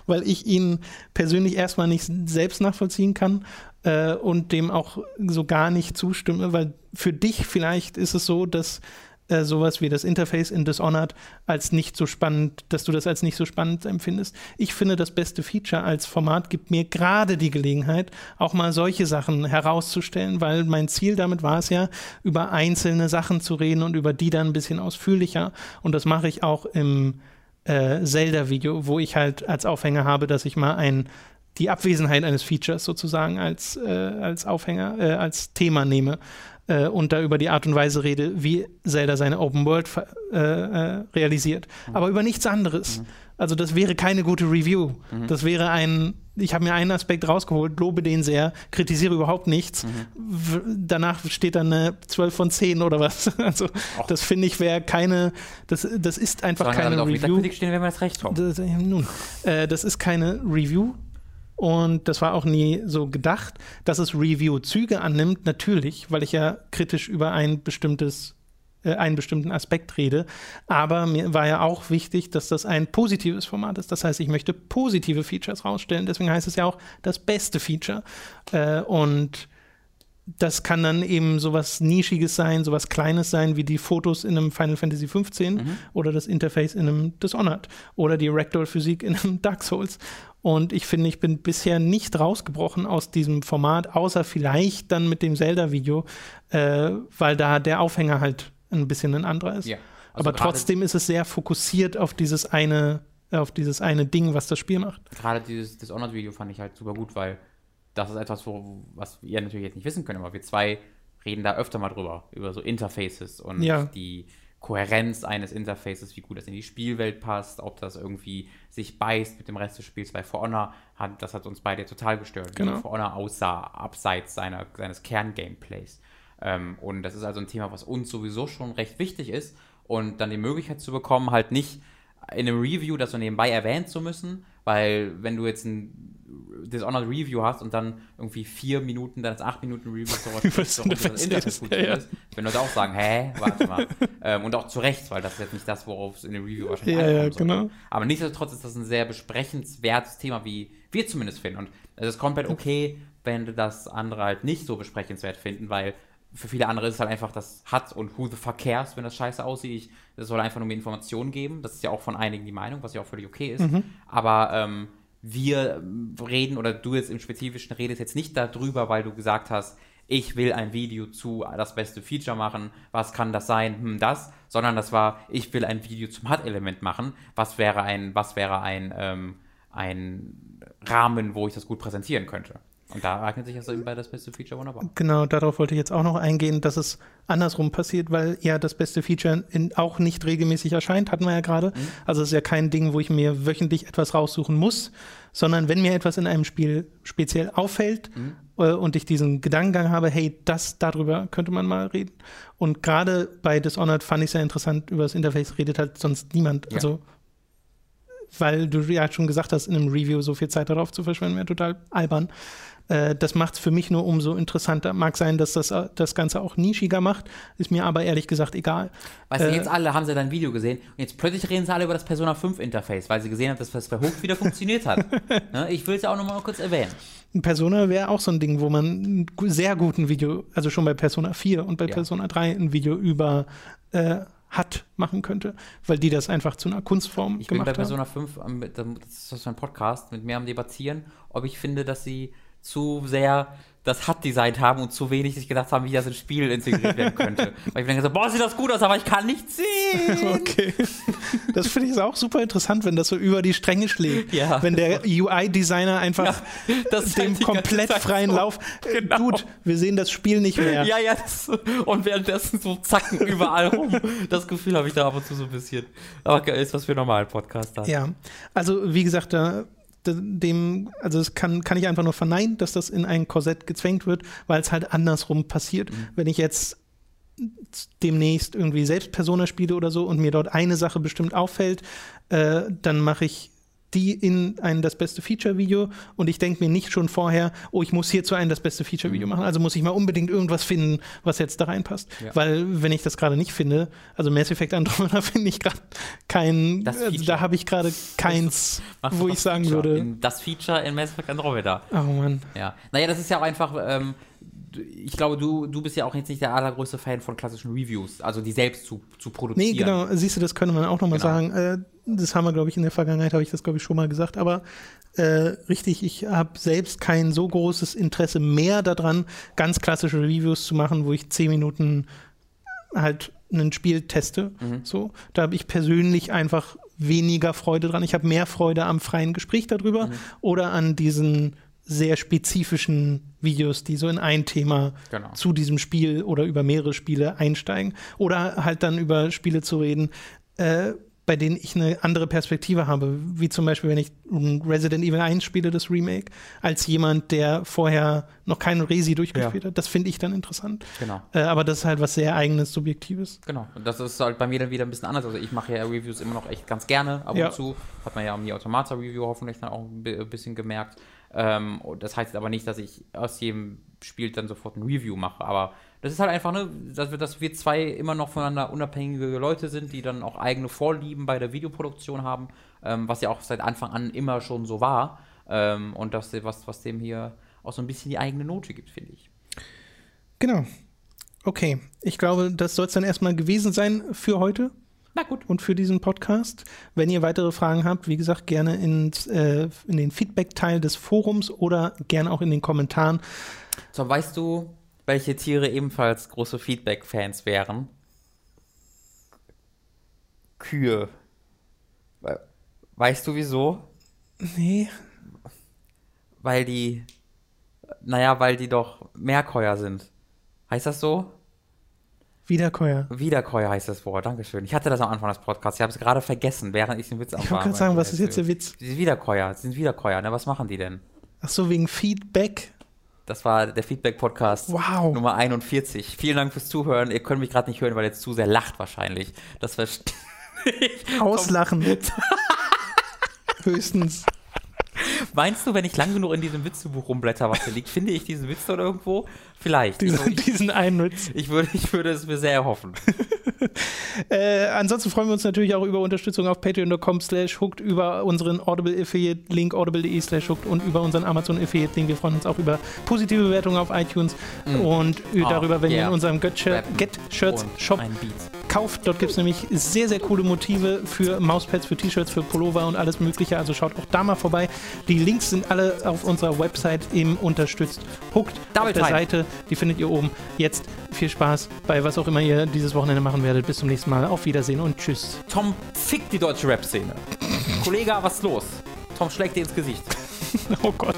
weil ich ihn persönlich erstmal nicht selbst nachvollziehen kann äh, und dem auch so gar nicht zustimme, weil für dich vielleicht ist es so, dass äh, sowas wie das Interface in Dishonored als nicht so spannend, dass du das als nicht so spannend empfindest. Ich finde, das beste Feature als Format gibt mir gerade die Gelegenheit, auch mal solche Sachen herauszustellen, weil mein Ziel damit war es ja, über einzelne Sachen zu reden und über die dann ein bisschen ausführlicher. Und das mache ich auch im äh, Zelda-Video, wo ich halt als Aufhänger habe, dass ich mal ein, die Abwesenheit eines Features sozusagen als, äh, als Aufhänger, äh, als Thema nehme äh, und da über die Art und Weise rede, wie Zelda seine Open World äh, äh, realisiert. Mhm. Aber über nichts anderes. Mhm. Also das wäre keine gute Review. Mhm. Das wäre ein, ich habe mir einen Aspekt rausgeholt, lobe den sehr, kritisiere überhaupt nichts. Mhm. Danach steht dann eine 12 von 10 oder was. [LAUGHS] Also Och. das finde ich wäre keine, das, das ist einfach Sollen keine Review. Auf stehen, wenn wir das recht haben. Das, nun, äh, das ist keine Review. Und das war auch nie so gedacht, dass es Review-Züge annimmt, natürlich, weil ich ja kritisch über ein bestimmtes äh, einen bestimmten Aspekt rede. Aber mir war ja auch wichtig, dass das ein positives Format ist. Das heißt, ich möchte positive Features rausstellen. Deswegen heißt es ja auch das beste Feature. Äh, und das kann dann eben sowas Nischiges sein, sowas Kleines sein, wie die Fotos in einem Final Fantasy XV mhm. oder das Interface in einem Dishonored oder die Rectal-Physik in einem Dark Souls. Und ich finde, ich bin bisher nicht rausgebrochen aus diesem Format, außer vielleicht dann mit dem Zelda-Video, äh, weil da der Aufhänger halt ein bisschen ein anderer ist. Ja. Also Aber trotzdem ist es sehr fokussiert auf dieses eine, auf dieses eine Ding, was das Spiel macht. Gerade dieses Dishonored-Video fand ich halt super gut, weil das ist etwas, wo, was ihr natürlich jetzt nicht wissen könnt, aber wir zwei reden da öfter mal drüber, über so Interfaces und ja. die Kohärenz eines Interfaces, wie gut das in die Spielwelt passt, ob das irgendwie sich beißt mit dem Rest des Spiels. Bei For Honor hat das hat uns beide total gestört, genau. wie For Honor aussah, abseits seiner, seines Kerngameplays. Ähm, und das ist also ein Thema, was uns sowieso schon recht wichtig ist. Und dann die Möglichkeit zu bekommen, halt nicht in einem Review das so nebenbei erwähnen zu müssen, weil wenn du jetzt ein Dishonored Review hast und dann irgendwie vier Minuten, dann ist acht Minuten Review sowas [LAUGHS] so, gut ja, ja. ist, wenn Leute auch sagen, hä, warte mal. [LAUGHS] ähm, und auch zu Recht, weil das ist jetzt nicht das, worauf es in dem Review wahrscheinlich ja, ja, genau. Aber nichtsdestotrotz ist das ein sehr besprechenswertes Thema, wie wir zumindest finden. Und es ist komplett okay, wenn das andere halt nicht so besprechenswert finden, weil für viele andere ist es halt einfach, das hat und who the fuck cares, wenn das scheiße aussieht. Ich, das soll einfach nur mehr Informationen geben. Das ist ja auch von einigen die Meinung, was ja auch völlig okay ist. Mhm. Aber ähm, wir reden oder du jetzt im Spezifischen redest jetzt nicht darüber, weil du gesagt hast, ich will ein Video zu das beste Feature machen, was kann das sein, hm, das, sondern das war, ich will ein Video zum HUD-Element machen, was wäre ein, was wäre ein, ähm, ein Rahmen, wo ich das gut präsentieren könnte. Und da eignet sich das eben bei das beste Feature wunderbar. Genau, darauf wollte ich jetzt auch noch eingehen, dass es andersrum passiert, weil ja das beste Feature in, auch nicht regelmäßig erscheint, hatten wir ja gerade. Mhm. Also es ist ja kein Ding, wo ich mir wöchentlich etwas raussuchen muss, sondern wenn mir etwas in einem Spiel speziell auffällt mhm. äh, und ich diesen Gedankengang habe, hey, das darüber könnte man mal reden. Und gerade bei Dishonored fand ich es sehr interessant, über das Interface redet halt sonst niemand. Ja. Also weil du ja schon gesagt hast, in einem Review so viel Zeit darauf zu verschwenden, wäre total albern. Äh, das macht es für mich nur umso interessanter. Mag sein, dass das äh, das Ganze auch nischiger macht, ist mir aber ehrlich gesagt egal. Weißt du, äh, jetzt alle haben sie dein Video gesehen und jetzt plötzlich reden sie alle über das Persona 5 Interface, weil sie gesehen haben, dass das bei Hook wieder funktioniert hat. [LAUGHS] ne? Ich will es ja auch nochmal kurz erwähnen. Persona wäre auch so ein Ding, wo man ein sehr guten Video, also schon bei Persona 4 und bei ja. Persona 3 ein Video über äh, hat machen könnte, weil die das einfach zu einer Kunstform ich gemacht haben. Ich bin bei Persona 5, das ist so ein Podcast, mit mir am Debattieren, ob ich finde, dass sie zu sehr das hat designt haben und zu wenig sich gedacht haben, wie das ins Spiel integriert werden könnte. [LAUGHS] Weil ich denke so, boah, sieht das gut aus, aber ich kann nicht sehen. Okay. [LAUGHS] Das finde ich auch super interessant, wenn das so über die Stränge schlägt. Ja. Wenn der UI-Designer einfach ja, dem komplett freien so. Lauf. Genau. Gut, wir sehen das Spiel nicht mehr. Ja, ja, das, und währenddessen so zacken überall rum. Das Gefühl habe ich da ab und zu so ein bisschen. Aber ist was für normalen Podcast haben. Ja, also wie gesagt, da dem, also es kann, kann ich einfach nur verneinen, dass das in ein Korsett gezwängt wird, weil es halt andersrum passiert. Mhm. Wenn ich jetzt demnächst irgendwie selbst Persona spiele oder so und mir dort eine Sache bestimmt auffällt, äh, dann mache ich die in ein das beste Feature-Video und ich denke mir nicht schon vorher, oh, ich muss hierzu ein das beste Feature-Video mhm. machen, also muss ich mal unbedingt irgendwas finden, was jetzt da reinpasst. Ja. Weil, wenn ich das gerade nicht finde, also Mass Effect Andromeda [LAUGHS] finde ich gerade kein, also da habe ich gerade keins, wo ich sagen Feature. würde. In das Feature in Mass Effect Andromeda. Oh Mann. Ja. Naja, das ist ja auch einfach, ähm, ich glaube, du, du bist ja auch jetzt nicht der allergrößte Fan von klassischen Reviews, also die selbst zu, zu produzieren. Nee, genau, siehst du, das könnte man auch nochmal genau. sagen. Äh, das haben wir, glaube ich, in der Vergangenheit, habe ich das, glaube ich, schon mal gesagt, aber äh, richtig, ich habe selbst kein so großes Interesse mehr daran, ganz klassische Reviews zu machen, wo ich zehn Minuten halt ein Spiel teste. Mhm. So, da habe ich persönlich einfach weniger Freude dran. Ich habe mehr Freude am freien Gespräch darüber mhm. oder an diesen sehr spezifischen Videos, die so in ein Thema genau. zu diesem Spiel oder über mehrere Spiele einsteigen. Oder halt dann über Spiele zu reden, äh, bei denen ich eine andere Perspektive habe. Wie zum Beispiel, wenn ich Resident Evil 1 spiele, das Remake, als jemand, der vorher noch keinen Resi durchgespielt ja. hat. Das finde ich dann interessant. Genau. Äh, aber das ist halt was sehr eigenes, Subjektives. Genau. Und das ist halt bei mir dann wieder ein bisschen anders. Also ich mache ja Reviews immer noch echt ganz gerne ab ja. und zu. Hat man ja um die Automata-Review hoffentlich dann auch ein bisschen gemerkt. Ähm, das heißt aber nicht, dass ich aus jedem Spiel dann sofort ein Review mache. Aber das ist halt einfach, ne, dass wir, dass wir zwei immer noch voneinander unabhängige Leute sind, die dann auch eigene Vorlieben bei der Videoproduktion haben, ähm, was ja auch seit Anfang an immer schon so war. Ähm, und das, was, was dem hier auch so ein bisschen die eigene Note gibt, finde ich. Genau. Okay, ich glaube, das soll es dann erstmal gewesen sein für heute. Na gut. Und für diesen Podcast. Wenn ihr weitere Fragen habt, wie gesagt, gerne ins, äh, in den Feedback-Teil des Forums oder gerne auch in den Kommentaren. So, weißt du, welche Tiere ebenfalls große Feedback-Fans wären? Kühe. Weißt du wieso? Nee. Weil die, naja, weil die doch Meerkäuer sind. Heißt das so? Wiederkäuer. Wiederkäuer heißt das Wort, Dankeschön. Ich hatte das am Anfang des Podcasts, ich habe es gerade vergessen, während ich den Witz am Ich wollte gerade sagen, was ist jetzt der Witz? Die Wiederkäuer, sind Wiederkäuer, ne? Was machen die denn? Ach so, wegen Feedback? Das war der Feedback-Podcast wow. Nummer 41. Vielen Dank fürs Zuhören. Ihr könnt mich gerade nicht hören, weil ihr zu sehr lacht wahrscheinlich. Das verstehe [LAUGHS] ich. Auslachen. [LAUGHS] Höchstens. [LAUGHS] Meinst du, wenn ich lang genug in diesem Witzebuch rumblätter, was hier liegt, finde ich diesen Witz dort irgendwo? Vielleicht. Diesen, ich, diesen einen Witz. Ich würde, ich würde es mir sehr erhoffen. [LAUGHS] äh, ansonsten freuen wir uns natürlich auch über Unterstützung auf patreon.com slash hooked, über unseren Audible Affiliate Link audible.de slash hooked und über unseren Amazon Affiliate Link. Wir freuen uns auch über positive Bewertungen auf iTunes mm. und oh, darüber, wenn yeah. ihr in unserem Get, Get Shirts Shop kauft. Dort gibt es nämlich sehr, sehr coole Motive für Mauspads, für T-Shirts, für Pullover und alles Mögliche. Also schaut auch da mal vorbei. Die Links sind alle auf unserer Website im Unterstützt. Huckt auf der Seite. Die findet ihr oben. Jetzt viel Spaß bei was auch immer ihr dieses Wochenende machen werdet. Bis zum nächsten Mal. Auf Wiedersehen und tschüss. Tom fickt die deutsche Rap-Szene. Kollege, was ist los? Tom schlägt dir ins Gesicht. [LAUGHS] oh Gott.